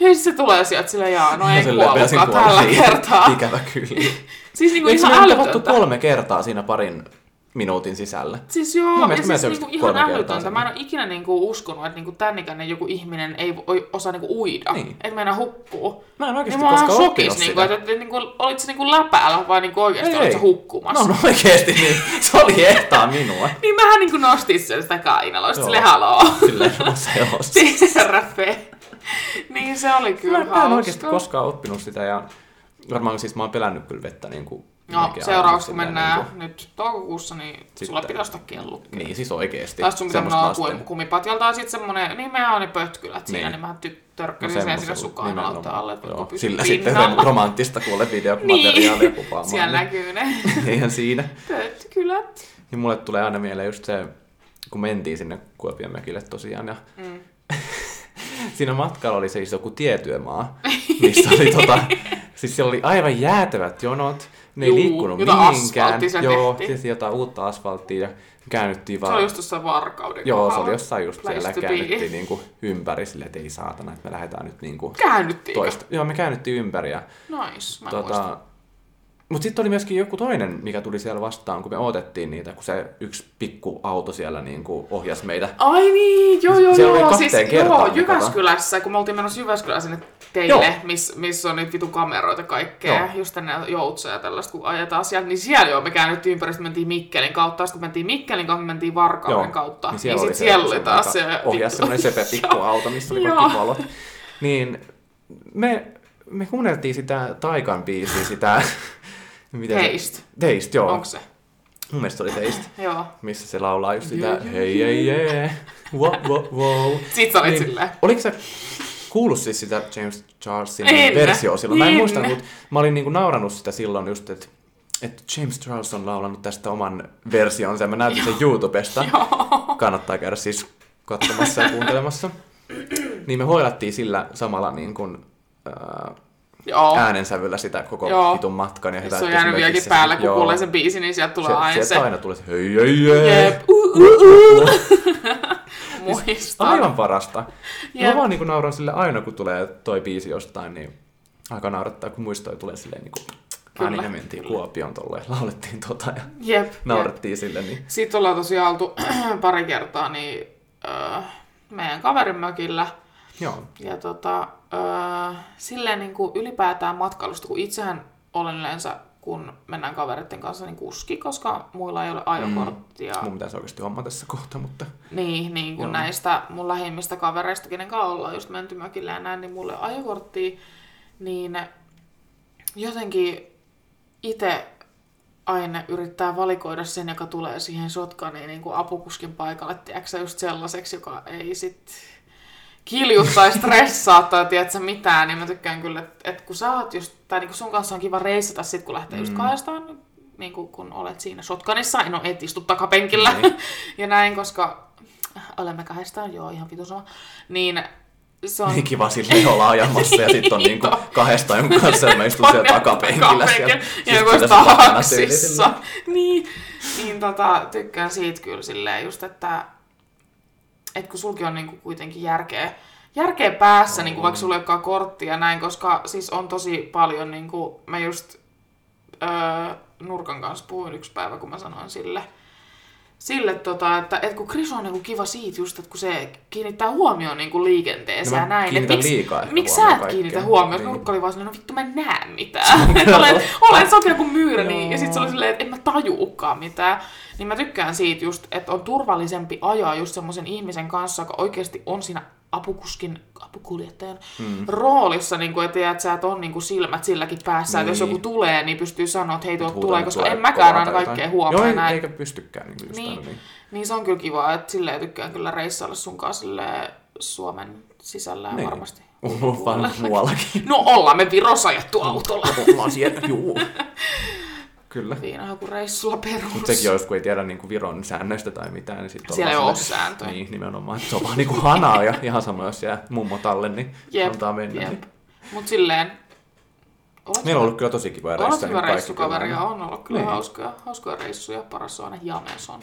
Ja sit se tulee sieltä silleen, jaa, no ei silleen kuollutkaan tällä kertaa. Ikävä kyllä. Siis niinku Eikö ihan älytöntä. kolme kertaa siinä parin minuutin sisällä? Siis joo, ja siis niinku ihan älytöntä. Mä en ole ikinä niinku uskonut, että niinku tän ikäinen joku ihminen ei osaa niinku uida. Niin. Että meinaa hukkuu. Mä en oikeasti Niin koskaan shokis, oppinut niinku, sitä. että, että niinku, olit se niinku läpäällä vai niinku oikeasti Ei, olit se ei. hukkumassa. No, no oikeesti, niin se oli ehtaa minua. Niin mähän niinku nostin sen sitä kainaloista, Joo. sille haloo. Silleen samassa elossa. Terve. niin se oli kyllä Mä, mä en hauska. oikeasti koskaan oppinut sitä ja varmaan siis mä oon pelännyt kyllä vettä niin kuin No, seuraavaksi kun mennään silleen nyt toukokuussa, niin Sitten- sulla pitää ostaa kellukki. Niin, siis oikeesti. Tai sun pitää mennä kuin kumipatjalta ja sit semmonen, niin mehän on ne pötkylät siinä, Niin. niin mä törkkäsin sen sinne semmoisella kainaloutta alle, Joo, Sillä sitten pinnalla. romanttista kuule videomateriaalia Niin, kuvaamaan. siellä niin näkyy ne Eihän siinä. pötkylät. Ja mulle tulee aina mieleen just se, kun mentiin sinne Kuopion mökille tosiaan, ja Mm. Siinä matkalla oli siis joku tietyömaa, missä oli tota, siis siellä oli aivan jäätävät jonot, ne ei Juu, liikkunut jota mihinkään. Joo, tehtiin. siis jotain uutta asfalttia ja käännyttiin Se vaan. oli just tuossa Varkauden Joo, se oli jossain just siellä käännyttiin niinku ympäri silleen, että ei saatana, että me lähdetään nyt niinku Käännyttiinkö? toista. Joo, me käännyttiin ympäri ja Nice, mä en muista. Mutta sitten oli myöskin joku toinen, mikä tuli siellä vastaan, kun me odotettiin niitä, kun se yksi pikku auto siellä niin kuin ohjasi meitä. Ai niin, joo joo Siellä joo, siis joo, ne Jyväskylässä, kun me oltiin menossa Jyväskylään sinne Joo. teille, missä miss on niitä vitun kameroita kaikkea, Joo. just tänne joutseja ja tällaista, kun ajetaan sieltä, niin siellä joo, me käännyttiin ympäri, sitten mentiin Mikkelin kautta, sitten mentiin Mikkelin kautta, me mentiin Varkauden kautta, niin, siellä sit oli se, siellä oli taas se ohjasi semmoinen sepe pikku auto, missä oli Joo. kaikki valot. Niin me, me kuunneltiin sitä Taikan biisiä, sitä... miten se- Teist. Teist, joo. Onko se? Mun mielestä se oli Teist, Joo. missä se laulaa just sitä hei, hei, hei, wow, wow, wow. Sit sä olit Niin, silleen. Oliko sä kuullut siis sitä James Charlesin En. versioa silloin? Mä en muista, mutta mä olin niinku naurannut sitä silloin just, että että James Charles on laulanut tästä oman versionsa ja mä näytin sen YouTubesta. Kannattaa käydä siis katsomassa ja kuuntelemassa. Niin me hoilattiin sillä samalla niin kuin, ää, Joo. äänensävyllä sitä koko Joo. vitun matkan. Ja hyvä, Se on jäänyt vieläkin päälle, kun kuulee sen biisin, niin sieltä tulee Se, aina se. aina tulee se hei, hei, hei. Jep. Uh, uh, uh. Muistan. Aivan parasta. Jep. Mä vaan niin nauran sille aina, kun tulee toi biisi jostain, niin aika naurattaa, kun muistoi tulee silleen niin kuin, Kyllä, me mentiin kyllä. Kuopioon tolleen, laulettiin tota ja Jep. jep. naurettiin sille, niin Sitten ollaan tosiaan oltu pari kertaa niin, öö, meidän kaverin mökillä. Joo. Ja tota, öö, silleen niin kuin ylipäätään matkailusta, kun itsehän olen yleensä, kun mennään kavereiden kanssa, niin kuski, koska muilla ei ole ajokorttia. Mun pitäisi oikeasti homma tässä kohta, mutta Niin, niin kuin Joo. näistä mun lähimmistä kavereista, kenen kanssa ollaan just menty mökille ja näin, niin mulle ajokorttia, niin jotenkin itse aina yrittää valikoida sen, joka tulee siihen sotkaniin niin kuin apukuskin paikalle, tiedätkö just sellaiseksi, joka ei sit kilju tai stressaa tai tiedätkö mitään, niin mä tykkään kyllä, että, että kun sä oot just, tai niin kuin sun kanssa on kiva reissata sit, kun lähtee just kahdestaan, niin kuin kun olet siinä shotgunissa, no et istu takapenkillä Niin. ja näin, koska olemme kahdestaan, joo, ihan vitu sama, niin se on... niin kiva silleen olla ajamassa ja sitten on Niin niinku on. kahdesta jonkun kanssa ja mä istun siellä takapenkillä siellä. Ja joku tyyli Niin, niin tota, tykkään siitä kyllä silleen just, että et kun sulki on niinku kuitenkin järkeä, järkeä päässä, niinku, vaikka sulla ei olekaan korttia näin, koska siis on tosi paljon, niinku, mä just öö, Nurkan kanssa puhuin yksi päivä, kun mä sanoin sille, sille tota, että, että kun Chris on niinku kiva siitä just, että kun se kiinnittää huomioon niinku liikenteeseen No ja näin. kiinnitän miksi, liikaa miksi sä et kiinnitä huomioon? Niin. Nurkka oli vaan silleen, no vittu mä en näe mitään. Että olen, olen sokea kuin myyrä, niin, ja sitten se oli silleen, että en mä tajuukaan mitään. Niin mä tykkään siitä just, että on turvallisempi ajaa just semmoisen ihmisen kanssa, joka oikeasti on siinä apukuskin, apukuljettajan mm. roolissa, niin kuin, että, tiedät, sä et on niin kuin silmät silläkin päässä, niin. että jos Niin. joku tulee, niin pystyy sanoa, että hei tuolta Huutaa, tulee, koska en mäkään aina kaikkea huomaa Joo, ei- näin. eikä pystykään niin, Niin. niin. Niin se on kyllä kiva, että silleen tykkään kyllä reissailla sun kanssa Suomen sisällä Niin. varmasti. Vaan muuallakin. No ollaan me Virossa ajettu autolla. Ollaan siellä, juu. Kyllä. Viinahakureissulla perus. Mutta sekin olisi, kun ei tiedä niin kuin Viron säännöistä tai mitään, niin sitten Siellä ei ole sääntöjä. Niin, nimenomaan. Se on vaan niin kuin hanaa ja ihan sama, jos jää mummo talle, niin Jep, antaa mennä. jep. Niin. Mut silleen... Olet Meillä on ollut kyllä tosi kivoja Olet reissuja. hyvä niin ja on ollut kyllä Niin. hauskoja, hauskoja reissuja. Paras on aina Jameson.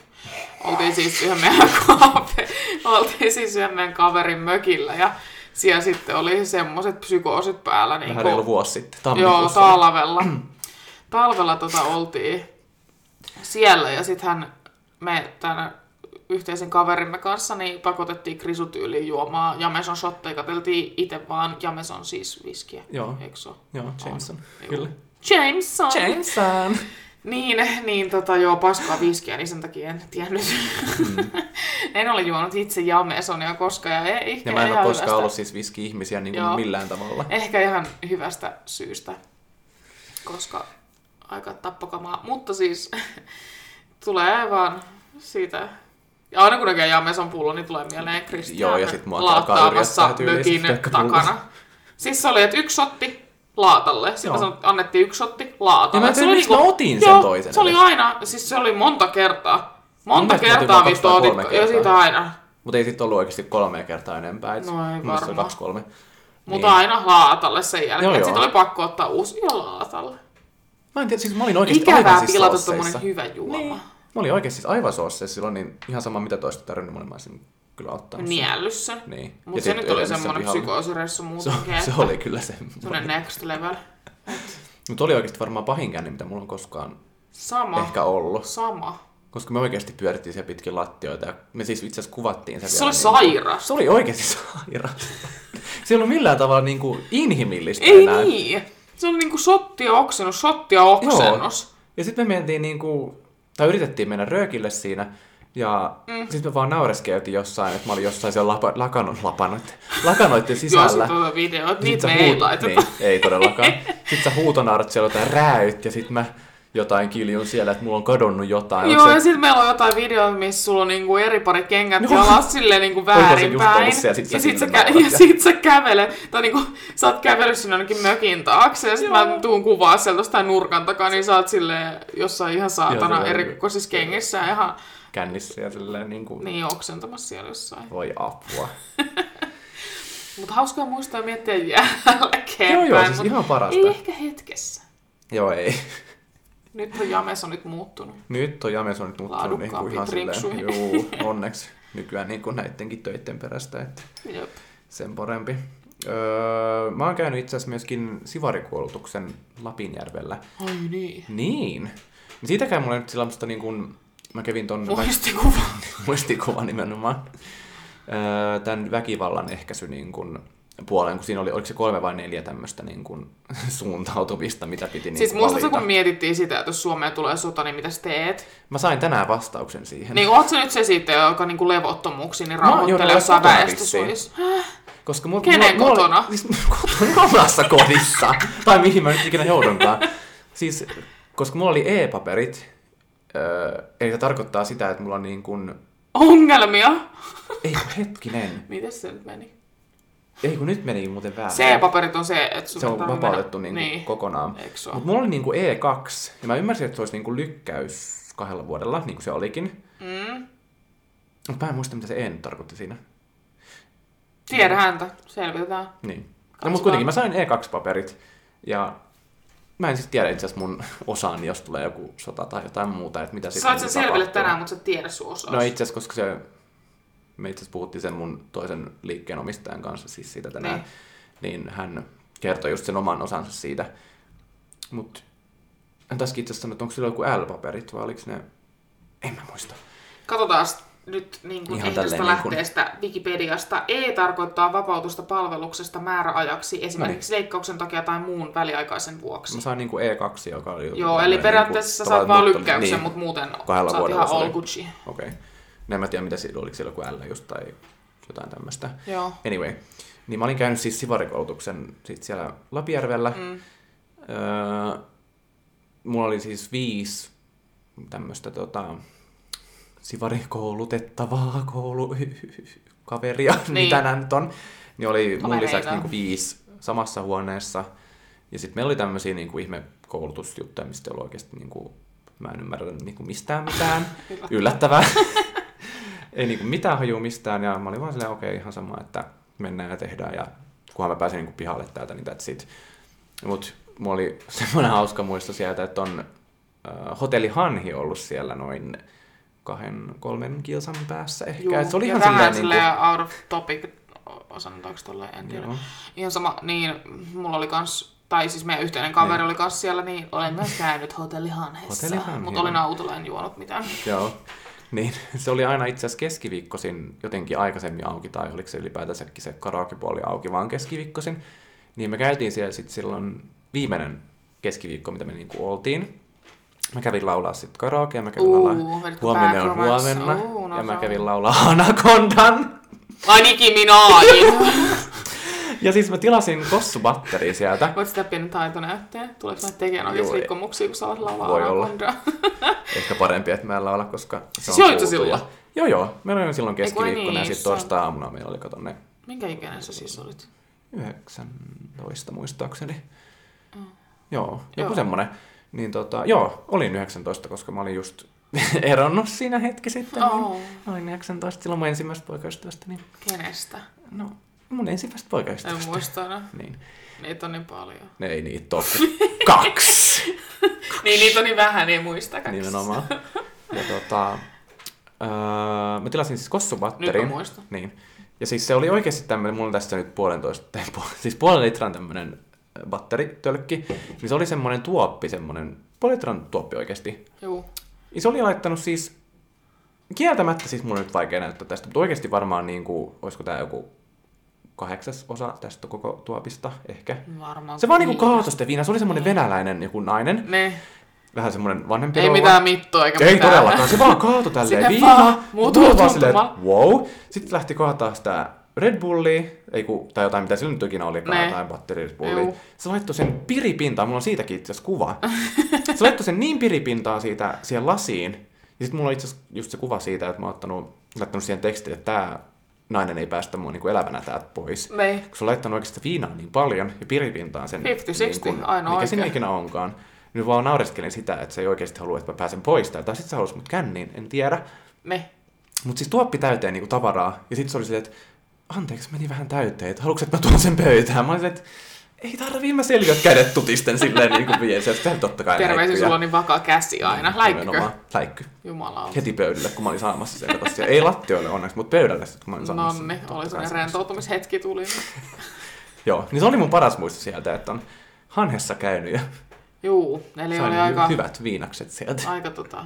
Oltiin siis yhden meidän, kaveri, oltiin siis yhden meidän kaverin mökillä ja siellä sitten oli semmoiset psykoosit päällä. Niin Vähän reilu vuosi sitten. Joo, talvella. talvella tota oltiin siellä ja sitten hän me tämän yhteisen kaverimme kanssa niin pakotettiin krisutyyliin juomaan Jameson shotteja. Katseltiin itse vaan Jameson siis viskiä. Joo. Eikö se ole? Joo, Jameson. Kyllä. Jameson! Jameson! Niin, niin tota, joo, paskaa viskiä, niin sen takia en tiennyt. Mm. en ole juonut itse Jamesonia koskaan. Ja e- ehkä Ja mä en ole koskaan hyvästä- ollut siis viski-ihmisiä niin kuin Joo. millään tavalla. Ehkä ihan hyvästä syystä, koska aika tappokamaa. Mutta siis tulee vaan siitä. Ja aina kun näkee Jameson pullo, niin tulee mieleen Kristian Joo, ja sit mua alkaa laattaamassa mökin takana. Siis se oli, että yksi sotti laatalle. Sitten Joo. että annettiin yksi sotti laatalle. Ja mä Se oli mä otin sen joo, toisen Se oli aina, siis se oli monta kertaa. Monta kertaa, mistä otit, kolme ja kertaa. siitä aina. Mutta ei sitten ollut oikeasti kolme kertaa enempää. Et No ei varmaan. kaksi kolme. Mutta aina laatalle sen jälkeen. Sitten oli pakko ottaa uusi ja laatalle. Mä en tiedä, siis mä olin oikeasti Ikävää aivan siis pilata tommonen hyvä juoma. Niin. Mä olin oikeasti siis aivan soosseissa silloin, niin ihan sama mitä toista tarvinnut, niin mä olisin kyllä ottanut sen. Niellyssä. Niin. Mutta se nyt oli semmoinen psykoosireissu Se, muutenkin. se että oli kyllä se. Semmoinen next level. Mutta oli oikeasti varmaan pahin känni, mitä mulla on koskaan Sama. ehkä ollut. Sama. Koska me oikeasti pyörittiin siellä pitkin lattioita ja me siis itse asiassa kuvattiin se Se vielä. oli niin- sairas. Se oli oikeasti sairas. se ei ollut millään tavalla niin kuin inhimillistä Ei enää. niin. Se oli niinku shotti ja oksennus, shotti ja oksennus. Ja sitten me mentiin niinku, tai yritettiin mennä röökille siinä, ja mm. sitten me vaan naureskeltiin jossain, että mä olin jossain siellä lapa, lakano, lapanoitte, lakanoitten Joo, sisällä. sit tuota videoita, Sit niitä me ei huut- laiteta. Niin, ei todellakaan. Sitten sä huutonaurat siellä jotain rääyt, ja sitten mä jotain kiljun siellä, että mulla on kadonnut jotain. Joo, Onko ja sitten meillä on jotain videoita, missä sulla on niinku eri pari kengät Joo. jalas silleen niinku se väärinpäin. se, ja sit sä ja, sit sä, kä- ja ja- sit sä kävelet, tai niinku sä oot kävellyt sinne jonnekin mökin taakse, ja sit mä tuun kuvaa sieltä jostain nurkan takaa, niin sä oot silleen jossain ihan saatana silleen- erikoisissa kengissä ja ihan Kännissä ja silleen niin kuin, niin oksentamassa siellä jossain. voi apua. Mutta hauskaa muistaa ja miettiä jälkeen. Joo, joo, siis mut ihan parasta. Ei ehkä hetkessä. Joo, ei. Nyt on Jamesonit muuttunut. Nyt on Jamesonit muuttunut niin kuin ihan silleen, juu, onneksi nykyään niin kuin näidenkin töiden perästä, että Jep. sen parempi. Öö, mä oon käynyt itse asiassa myöskin sivarikoulutuksen Lapinjärvellä. Ai niin. Niin. Niin siitäkään mulla nyt sellaista niin kuin, mä kävin ton Muistikuva. muistikuva nimenomaan. Öö, tämän väkivallan ehkäisy niin kuin, puolen, kun siinä oli, oliko se kolme vai neljä tämmöistä niin kuin, suuntautumista, mitä piti niin Siis kuin, muistatko, kun mietittiin sitä, että jos Suomeen tulee sota, niin mitä sä teet? Mä sain tänään vastauksen siihen. Niin oot sä nyt se sitten, joka niinku levottomuuksiin niin Mä oon rauhoittelee joudun jossain väestösuojissa? Koska mulla, Kenen mulla, kotona? Mulla, siis kotona omassa kodissa. tai mihin mä nyt ikinä joudunkaan. Siis, koska mulla oli e-paperit, öö, eli se tarkoittaa sitä, että mulla on niin kuin... Ongelmia? Ei hetkinen. Miten se nyt meni? Ei kun nyt meni muuten väärin. C-paperit on se, että sun Se on vapautettu mennä- niin niin. kokonaan. Mutta mulla oli niin kuin E2, ja mä ymmärsin, että se olisi niin kuin lykkäys kahdella vuodella, niin kuin se olikin. Mm. Mutta mä en muista, mitä se E nyt tarkoitti siinä. Tiedä häntä, selvitetään. Niin. No, mutta kuitenkin mä sain E2-paperit, ja mä en sitten tiedä itse asiassa mun osaani, jos tulee joku sota tai jotain muuta, että mitä sitten Saat sen niinku selville tänään, mutta sä tiedä sun osaa. No itse asiassa, koska se, me itse puhuttiin sen mun toisen liikkeen omistajan kanssa siis siitä tänään, niin, niin hän kertoi just sen oman osansa siitä. Mutta en taaskin itse sanoa, että onko sillä joku L-paperit vai oliko ne, en mä muista. Katsotaan nyt niin kuin Ihan ehdosta tälleen niin kuin- lähteestä Wikipediasta. E tarkoittaa vapautusta palveluksesta määräajaksi, esimerkiksi No leikkauksen takia tai muun väliaikaisen vuoksi. Mä sain niinku E2, joka oli... Joo, eli niinku periaatteessa sä saat vaan lykkäyksen, niin. mutta muuten saat ihan all Gucci. Okei. Okay. No en mä tiedä, mitä siinä oliko siellä joku L just tai jotain tämmöistä. Joo. Anyway, niin mä olin käynyt siis sivarikoulutuksen sit siellä Lapijärvellä. Mm. Öö, mulla oli siis viisi tämmöistä tota, sivarikoulutettavaa koulukaveria, niin. Niin. mitä nämä nyt on. Niin oli mun lisäksi niinku viisi samassa huoneessa. Ja sitten meillä oli tämmöisiä niinku ihme koulutusjuttuja, mistä ei ollut oikeasti niinku, mä en ymmärrä niinku mistään mitään. Yllättävää. ei niinku mitään hajua mistään. Ja mä olin vaan silleen, okei, okay, ihan sama, että mennään ja tehdään. Ja kunhan mä pääsin niinku pihalle täältä, niin that's it. Mut mulla oli semmoinen hauska muisto sieltä, että on äh, hotelli Hanhi ollut siellä noin kahden, kolmen kilsan päässä ehkä. Juu, Et se oli ihan vähän silleen, niin silleen out of topic, sanotaanko tolleen, en tiedä. Joo. Ihan sama, niin mulla oli kans, tai siis meidän yhteinen kaveri Niin. oli kans siellä, niin olen myös käynyt Hotelli mutta olin autolla, en juonut mitään. Joo. Niin, se oli aina itse asiassa keskiviikkoisin jotenkin aikaisemmin auki, tai oliko se ylipäätänsäkin se karaokepuoli auki vaan keskiviikkoisin. Niin me käytiin siellä sitten silloin viimeinen keskiviikko, mitä me niinku oltiin. Mä kävin laulaa sitten karaoke, mä kävin laulaa Huomenna on huomenna, no ja mä kävin laulaa Anacondan. Ai Nicki Minajin! Ja siis mä tilasin kossubatteria sieltä. Voit sitä pieni taitonäytteen? Tuleeko näitä tekijän Joo, oikeasti ei. rikkomuksia, kun sä alat laulaa Voi olla. Ehkä parempi, että mä en laula, koska se on kuultu. silloin? Ja- Joo, joo. Meillä oli silloin keskiviikkona ja niin, sitten sä- torstai-aamuna meillä oli, kato ne Minkä ikäinen sä siis olit? 19 muistaakseni. Mm. Joo, joku Joo. semmonen. Niin tota, joo, olin 19, koska mä olin just eronnut siinä hetki sitten. Oh, Niin. Olin 19 silloin mun ensimmäistä poikaystävästä. Niin, kenestä? no, mun ensimmäistä En poikaystävästä. muista enää. Niin. Niitä on niin paljon. Ne ei niitä ole. Kaksi! Niin niitä on niin vähän, niin muista kaksi. Nimenomaan. Ja tota, öö, mä tilasin siis Nyt kossubatterin. mä muistan. Niin. Ja siis se oli oikeasti tämmöinen, mulla on tässä nyt puolentoista, siis puolen litran tämmönen batteritölkki, niin se oli semmoinen tuoppi, semmoinen puolitran tuoppi oikeasti. Juu. Ja se oli laittanut siis, kieltämättä siis mun on nyt vaikea näyttää tästä, mutta oikeasti varmaan niin kuin, olisiko tämä joku kahdeksas osa tästä koko tuopista ehkä. Varmaan. Se vaan niinku kaatoi sitä viinaa. Se oli semmoinen venäläinen joku nainen. Ne. Vähän semmoinen vanhempi Ei rouva. mitään mittoa eikä Ei mitään. todellakaan. Se vaan kaatoi tälleen viinaa. Tuli vaan silleen, wow. Sitten lähti kaataa sitä Red Bullia, ei ku, tai jotain, mitä sillä nyt ikinä oli, Ne. jotain batteri Red Bullia. Juu. Se laittoi sen piripintaan, mulla on siitäkin itse asiassa kuva. se laittoi sen niin piripintaa siitä siihen lasiin. Ja sitten mulla on itse asiassa just se kuva siitä, että mä oon ottanut, laittanut siihen tekstiin, että tämä nainen ei päästä mua niinku elävänä täältä pois. Ne. Kun se on laittanut oikeasti viinaa niin paljon ja piripintaan sen, 50-60, niin ainoa mikä sinne ikinä onkaan, niin vaan naureskelin sitä, että se ei oikeasti halua, että mä pääsen pois täältä. Tai sitten se halusi mut känniin, en tiedä. Ne. Mutta siis tuoppi täyteen niinku tavaraa. Ja sitten se oli silleen, että anteeksi, meni vähän täyteen, että haluatko, että mä tuon sen pöytään? Mä olin että ei tarvii, mä selviät kädet tutisten silleen niin kuin vien. Sieltä totta kai Terveisiä, sulla on niin vakaa käsi aina. Läikkykö? Nimenomaan. Läikky. Jumala Heti pöydälle, kun mä olin saamassa sen. Siellä- Ei lattioille onneksi, mutta pöydälle, sit, kun mä olin saamassa Nonni, oli sellainen rentoutumishetki tuli. Joo, niin se oli mun paras muisto sieltä, että on Hanhessa käynyt ja Juu, eli sain oli aika, hyvät viinakset sieltä. aika tota,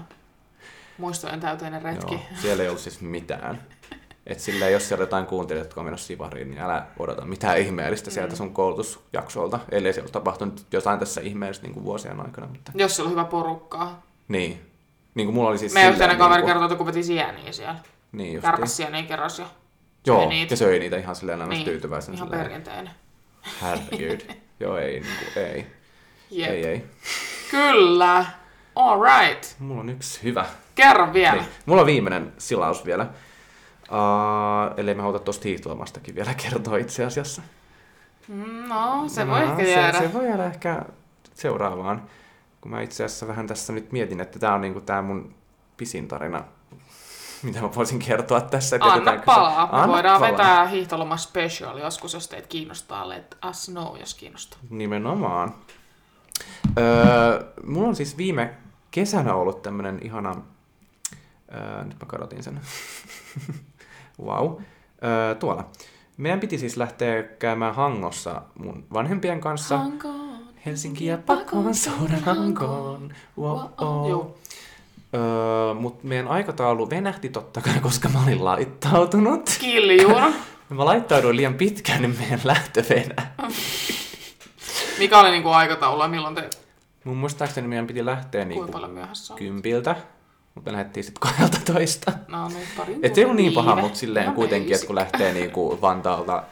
muistojen täyteinen retki. Joo, siellä ei ollut siis mitään. Et silleen, jos siellä jotain kuuntelit, jotka on menossa Sivariin, niin älä odota mitään ihmeellistä sieltä Mm. sun koulutusjaksolta, ellei se ole tapahtunut jotain tässä ihmeellistä niin kuin vuosien aikana. Mutta... Jos sulla on hyvä porukkaa. Niin. Niin kuin mulla oli siis Meidän silleen yhteinen kaveri niin kertoi, että kun veti sieniä siellä. Niin just Kärpäs sieniä kerras ja Joo, söi niitä. ja söi niitä ihan silleen aina Niin, tyytyväisenä. ihan silleen, perinteinen. Herregud. Joo, ei, niin kuin, ei. Jep. Ei, ei. Kyllä. All right. Mulla on yksi hyvä. Kerro vielä. Niin. Mulla on viimeinen silaus vielä. Uh, ellei me haluta tuosta hiihtoilmastakin vielä kertoa itse asiassa. Mm, No, se voi No, ehkä jäädä. Se, se voi jäädä ehkä seuraavaan. Kun mä itse asiassa vähän tässä nyt mietin, että tää on niinku tää mun pisin tarina, mitä mä voisin kertoa tässä. että Anna palaa. Anna voidaan palaa. vetää hiihtoloma special joskus, jos teitä kiinnostaa. Let us know, jos kiinnostaa. Nimenomaan. Öö, mulla on siis viime kesänä ollut tämmönen ihana... Öö, nyt mä kadotin sen. wow. Öö, tuolla. Meidän piti siis lähteä käymään Hangossa mun vanhempien kanssa. Hankoon. Helsinkiä pakoon, sodan Hankoon. Wow. Joo. öö, Mutta meidän aikataulu venähti totta kai, koska mä olin laittautunut. Kiljuun. Mä laittauduin liian pitkään, niin meidän lähtö venä. Mikä oli niinku aikataulu milloin te... Mun muistaakseni meidän piti lähteä Kuinka niinku paljon myöhässä on? kympiltä, mutta lähdettiin sitten 12. No niin, pari Et se ei ollut niin paha, mutta silleen Ihan kuitenkin, että kun lähtee niinku Vantaalta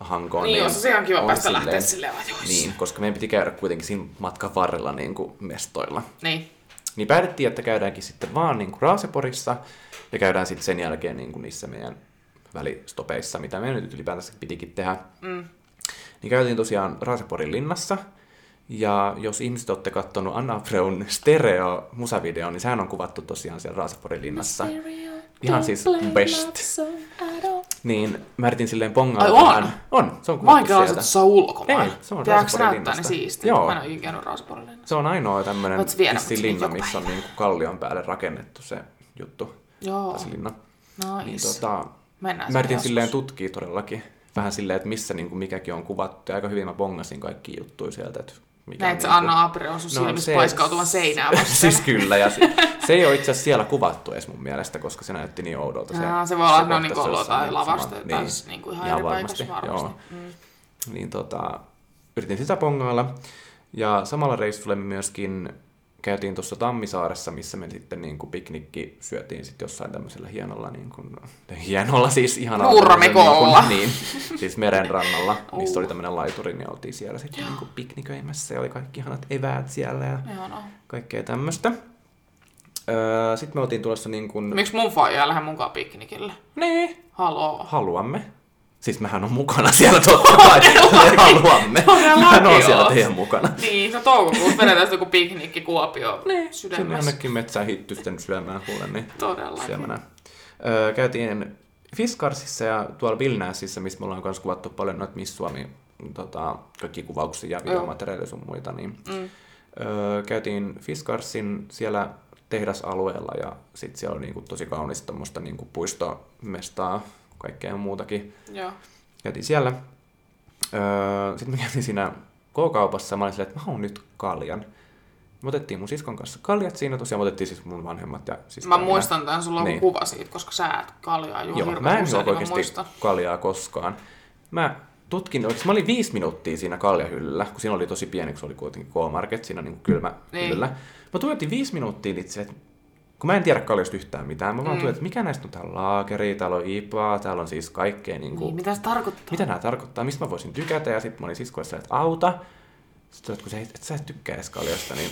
Hankoon. Niin, on se ihan kiva on päästä lähteä silleen ajoissa. Niin, koska meidän piti käydä kuitenkin siinä matkan varrella niinku mestoilla. Niin. Niin päätettiin, että käydäänkin sitten vaan niinku Raaseporissa ja käydään sitten sen jälkeen niinku niissä meidän välistopeissa, mitä me nyt ylipäätänsä pitikin tehdä. Mm. Niin käytiin tosiaan Raaseporin linnassa. Ja jos ihmiset olette kattonut Anna Freun stereo musavideo, niin sehän on kuvattu tosiaan siellä Raaseporin linnassa. Ihan siis best. Niin mä yritin silleen pongaa Ai on? On, se on Mä kuvattu kelannut, sieltä. se on ulkomaan. Ei, se on Raaseporin näyttää niin linnasta. siistiä? Joo. Mä en ole käynyt Raaseporin linnassa. Se on ainoa tämmönen linna, missä on niinku kallion päälle rakennettu se juttu. Joo. Tai se linna. Nice. Niin tota, Mennään mä yritin silleen tutkia todellakin. Vähän silleen, että missä niinku mikäkin on kuvattu. Ja aika hyvin mä bongasin kaikki juttuja sieltä, että mikä Näet on sä niinku- Anna Abreu sun No, silmissä se- paiskautuvan seinään vasten. siis kyllä, ja se, se ei ole itse asiassa siellä kuvattu edes mun mielestä, koska se näytti niin oudolta. Se, Aa, se voi olla, että ne on niinku ollut jotain lavasta sama- tai niin, niinku ihan, eri paikassa varmasti. joo. Mm. Niin tota, yritin sitä pongailla. Ja samalla reissulla me myöskin käytiin tuossa Tammisaaressa, missä me sitten niin kuin piknikki syötiin sitten jossain tämmöisellä hienolla, niin kuin, hienolla siis ihan Nurmikolla. Niin, kuin, niin, siis meren rannalla, missä Uh. oli tämmöinen laituri, niin oltiin siellä sitten niin kuin pikniköimässä ja oli kaikki ihanat eväät siellä ja Ihanaa. kaikkea tämmöistä. Öö, sitten me oltiin tulossa niin kuin... Miksi mun faija lähde mukaan piknikille? Niin, Haloo. haluamme. Siis mehän on mukana siellä totta kai. Me haluamme. Mehän on siellä teidän mukana. Niin, no toukokuussa vedetään joku piknikki Kuopio Sinne sydämessä. jonnekin metsään hittysten syömään kuulen, niin Todellakin. syömänä. Öö, käytiin Fiskarsissa ja tuolla Vilnäsissä, missä me ollaan myös kuvattu paljon noita Miss Suomi tota, kaikki kuvauksia ja videomateriaaleja sun muita, niin Mm. öö, käytiin Fiskarsin siellä tehdasalueella ja sitten siellä oli niinku tosi kaunista tommoista niinku puistomestaa, kaikkea muutakin. Joo. Käytiin siellä. Öö, sitten me käytiin siinä K-kaupassa. Mä olin silleen, että mä haluan nyt kaljan. Me otettiin mun siskon kanssa kaljat siinä, tosiaan me otettiin siis mun vanhemmat ja sisko Mä muistan tämän, sulla on Niin. kuva siitä, koska sä et kaljaa juo Joo, mä en juo mä oikeasti muistan. kaljaa koskaan. Mä tutkin, oikeasti mä olin viisi minuuttia siinä kaljahyllyllä, kun siinä oli tosi pieni, kun se oli kuitenkin K-Market, siinä niin kylmä Niin. hyllyllä. Mä tuijotin viisi minuuttia itse, että kun mä en tiedä kaljasta yhtään mitään, mä vaan Mm. mm. että mikä näistä on täällä laakeri, täällä on IPA, täällä on siis kaikkea niin kuin, Niin, mitä se tarkoittaa? mitä nämä tarkoittaa, mistä mä voisin tykätä, ja sitten mä olin siskoissa, että auta. Sitten kun sä, et, et sä et tykkää edes kaljasta, niin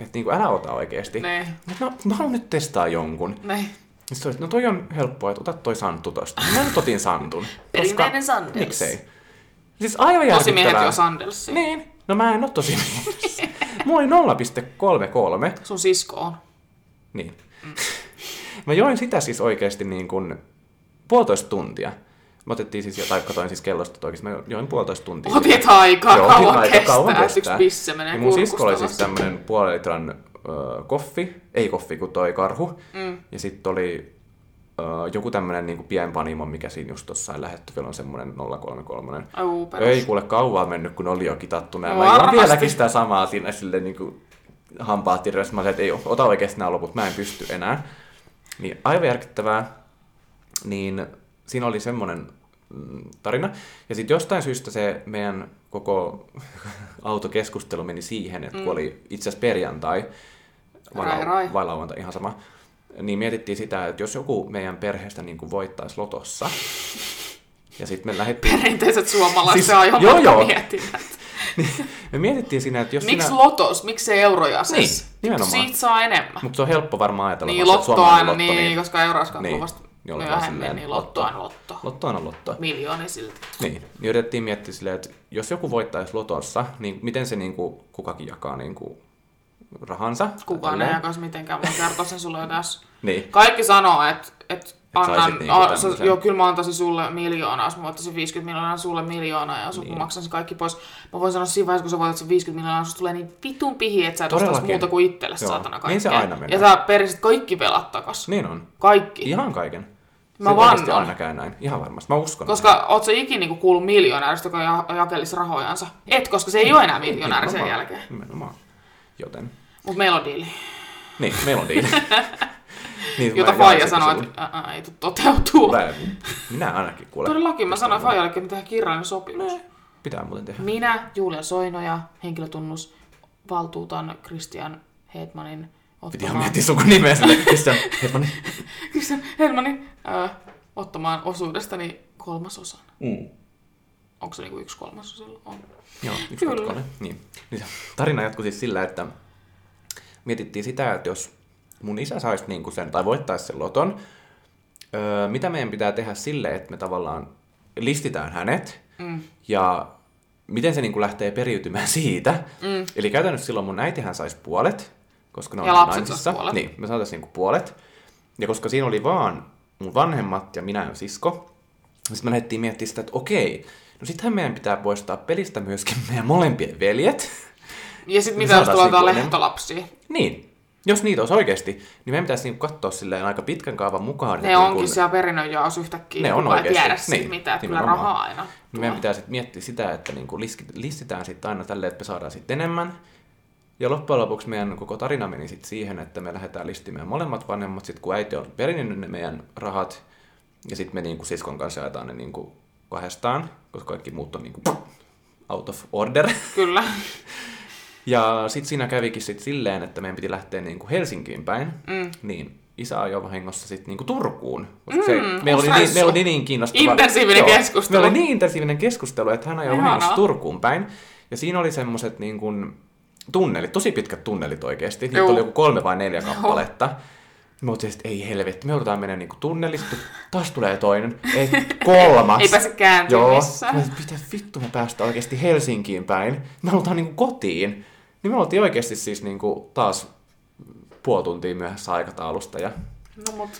että niin kuin, älä ota oikeasti. Ne, No, mä haluan nyt testaa jonkun. ne. Sitten oli, no toi on helppoa, että ota toi Santtu tosta. Mä nyt otin Santun. Perinteinen Sandels. Miksei? Siis aivan Tosi miehet järkyttävää. jo Sandelsia. Niin. No mä en oo tosi mies. Mulla oli 0,33. Sun sisko on. Niin. Mä join sitä siis oikeasti niin kuin puolitoista tuntia. Mä otettiin siis, tai katoin siis kellosta oikeasti, mä join puolitoista tuntia. Otit aikaa, Joo, kauan aika kestää, kauan kestää. yksi menee Ja mun sisko oli siis tämmönen puolen litran äh, koffi, ei koffi kuin toi karhu. Mm. Ja sitten oli äh, joku tämmönen niin pienpanimo, mikä siinä just tossain lähettyvillä on semmonen 033. Ai perus. Ei kuule kauaa mennyt, kun oli jo kitattu nämä. No Mä vieläkin sitä samaa siinä sille niin kuin hampaat tirveessä. Mä olin, että ei, ota oikeasti nämä loput, mä en pysty enää. Niin aivan järkyttävää. Niin siinä oli semmoinen mm, tarina. Ja sitten jostain syystä se meidän koko autokeskustelu meni siihen, että kun Mm. oli itse asiassa perjantai, vai, Rai, rai. vai lauantai, ihan sama, niin mietittiin sitä, että jos joku meidän perheestä niin kuin voittaisi lotossa, ja sitten me lähdettiin Perinteiset suomalaiset Siis- joo, joo. Me mietittiin siinä, että jos Miksi sinä... lotos? Miksi se eurojasessa? Niin, Vittu, nimenomaan. Siitä saa enemmän. Mutta se on helppo varmaan ajatella. Niin, että lotto aina, lotto, niin, koska Niin, niin, vasta niin ollaan myöhemmin, silleen, niin lotto aina lotto. Lotto on lotto. Miljooni silti. Niin, niin yritettiin miettiä silleen, että jos joku voittaisi lotossa, niin miten se niin kuin, kukakin jakaa niin kuin, rahansa? Kukaan ei jakaisi mitenkään, voin kertoa sen sulle jo tässä. Niin, Kaikki sanoo, että et annan, saisit niinku a, tämmösen. joo, kyllä mä antaisin sulle miljoonaa, jos mä voittaisin 50 miljoonaa sulle miljoonaa ja sun Niin. niin. maksaisin kaikki pois. Mä voin sanoa siinä vaiheessa, kun sä voitat sen 50 miljoonaa, susta tulee niin vitun pihi, että sä et muuta kuin itselle Joo. saatana Niin kaikkea. se aina menee. Ja sä perisit kaikki velat takas. niin on. Kaikki. Ihan kaiken. Mä se vannon. aina käy näin. Ihan varmasti. Mä uskon. Koska oot sä ikinä niinku kuullut miljonääristä, joka ja- jakelisi rahojansa? Et, koska se ei ole enää miljonääri sen jälkeen. Nimenomaan. Joten. Mut meillä on diili. Niin, meillä on diili. niin, Jota Faija sanoi, että ää, ei tuu toteutuu. Mä- Minä ainakin kuule. Todellakin mä sanoin Faijallekin, että tehdään kirjallinen sopimus. Pitää muuten tehdä. Minä, Julia Soinoja, henkilötunnus, valtuutan Christian Hedmanin Piti ihan ottamaan, miettiä sun nimeä sille. Christian Hedmanin. Christian Hedmanin äh, ottamaan osuudestani kolmasosan. Mm. Onko se niinku yksi kolmasosa silloin? On. Joo, yksi Kyllä. Niin. niin tarina jatkui siis sillä, että mietittiin sitä, että jos mun isä saisi niinku sen, tai voittaisi sen loton, öö, mitä meidän pitää tehdä sille, että me tavallaan listitään hänet, Mm. ja miten se niinku lähtee periytymään siitä. Mm. Eli käytännössä silloin mun äitihän saisi puolet, koska ne on Ja naimisissa. sais puolet. Niin, me saataisiin niinku puolet. Ja koska siinä oli vaan mun vanhemmat ja minä ja sisko, sitten me lähdettiin miettimään sitä, että okei, no sittenhän meidän pitää poistaa pelistä myöskin meidän molempien veljet. Ja sitten Me mitä jos jotain niinku lehtolapsia? Niin, jos niitä olisi oikeasti, niin meidän pitäisi niinku katsoa silleen aika pitkän kaavan mukaan. Ne onkin niinku- siellä perinnönjaossa yhtäkkiä. Ne on ei oikeesti, tiedä siitä niin, mitään, että kyllä rahaa aina Niin tulee. meidän pitää sitten miettiä sitä, että niinku listitään sitten aina tälleen, että me saadaan sitten enemmän. Ja loppujen lopuksi meidän koko tarina meni sitten siihen, että me lähdetään listimään molemmat vanhemmat, sitten kun äiti on perinnyt ne meidän rahat, ja sitten me niinku siskon kanssa jaetaan ne niinku kahdestaan, koska kaikki muut on niinku out of order. Kyllä. Ja sitten siinä kävikin sit silleen, että meidän piti lähteä niinku Helsinkiin päin, Mm. niin isä ajoi vahingossa sitten niinku Turkuun. Koska se, Mm, meillä, oli niin, meillä oli niin kiinnostava... Intensiivinen keskustelu. Meillä oli niin intensiivinen keskustelu, että hän ajoi vahingossa Turkuun päin. Ja siinä oli semmoiset niin kuin tunnelit, tosi pitkät tunnelit oikeasti. Niitä Juu. oli joku kolme vai neljä kappaletta. Me oltiin, että ei helvetti, me joudutaan menemään niinku tunnelista, taas tulee toinen, ei, kolmas. Ei pääse kääntyä Joo, mitä vittu me päästään oikeasti Helsinkiin päin. Me halutaan niinku kotiin. Niin me oltiin oikeasti siis niinku taas puoli tuntia myöhässä aikataulusta. Ja No mut,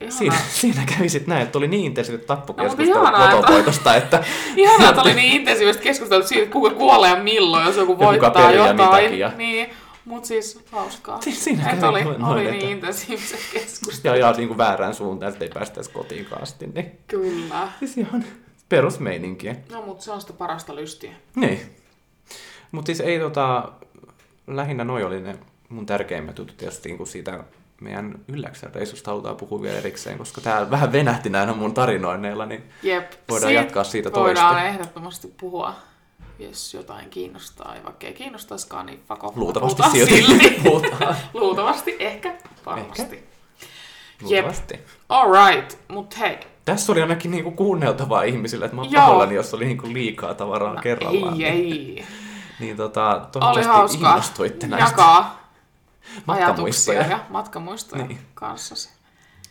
ihanaa. siinä, siinä kävi sitten näin, että oli niin intensiivinen No, tappukeskustelu mutta ihanaa, että- että Ihanaa, että oli niin intensiivisesti keskusteltu siitä, kuka kuolee ja milloin, jos joku voittaa ja jotain. mitäkin ja- Niin, mut siis hauskaa. Si- siinä Et oli, noin- oli niin että- intensiiviset ja, keskustelut. ja niin kuin väärään suuntaan, että ei päästäisi kotiin asti. Niin. Kyllä. Siis ihan perusmeininkiä. No mut se on sitä parasta lystiä. Niin. Mutta siis ei tota, lähinnä noi oli ne mun tärkeimmät jutut tietysti niin kuin siitä meidän ylläksen reissusta halutaan puhua vielä erikseen, koska tää vähän venähti näillä mun tarinoinneilla, niin Jep. Voidaan Siit jatkaa siitä Voidaan toista. ehdottomasti puhua, jos jotain kiinnostaa. Ja vaikka ei kiinnostaisikaan, niin off. luultavasti silti puhutaan. Luultavasti, ehkä, varmasti. Jep. Luultavasti. Alright, mut hei. Tässä oli ainakin niinku kuunneltavaa ihmisille, että mä oon pahoillani, jos oli niinku liikaa tavaraa No, kerrallaan. ei, ei. Niin tota, Oli toivottavasti hauskaa innostuitte näistä jakaa matkamuistoja. ajatuksia ja matkamuistoja Niin. kanssasi.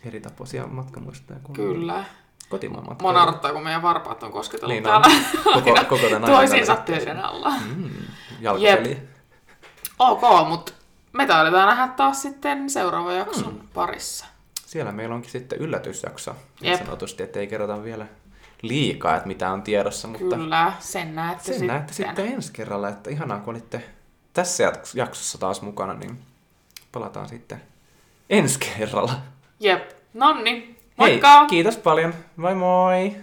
eri tapoisia matkamuistoja kuin Kyllä. kotimaan matka. Mua naurattaa, kun meidän varpaat on kosketellut Niin on. täällä Koko, koko tämän toisiinsa töiden alla. Mm, jalkapeli. Ok, mutta me taidetaan nähdä taas sitten seuraavan jakson Hmm. parissa. Siellä meillä onkin sitten yllätysjakso. Niin Jep. sanotusti, että ei kerrota vielä liikaa, että mitä on tiedossa, mutta Kyllä, sen näette sen sitten. näette sitten ensi kerralla, että ihanaa kun olitte tässä jaks- jaksossa taas mukana, niin palataan sitten ensi kerralla. Jep, nonni, Hei, moikka! kiitos paljon. Moi moi!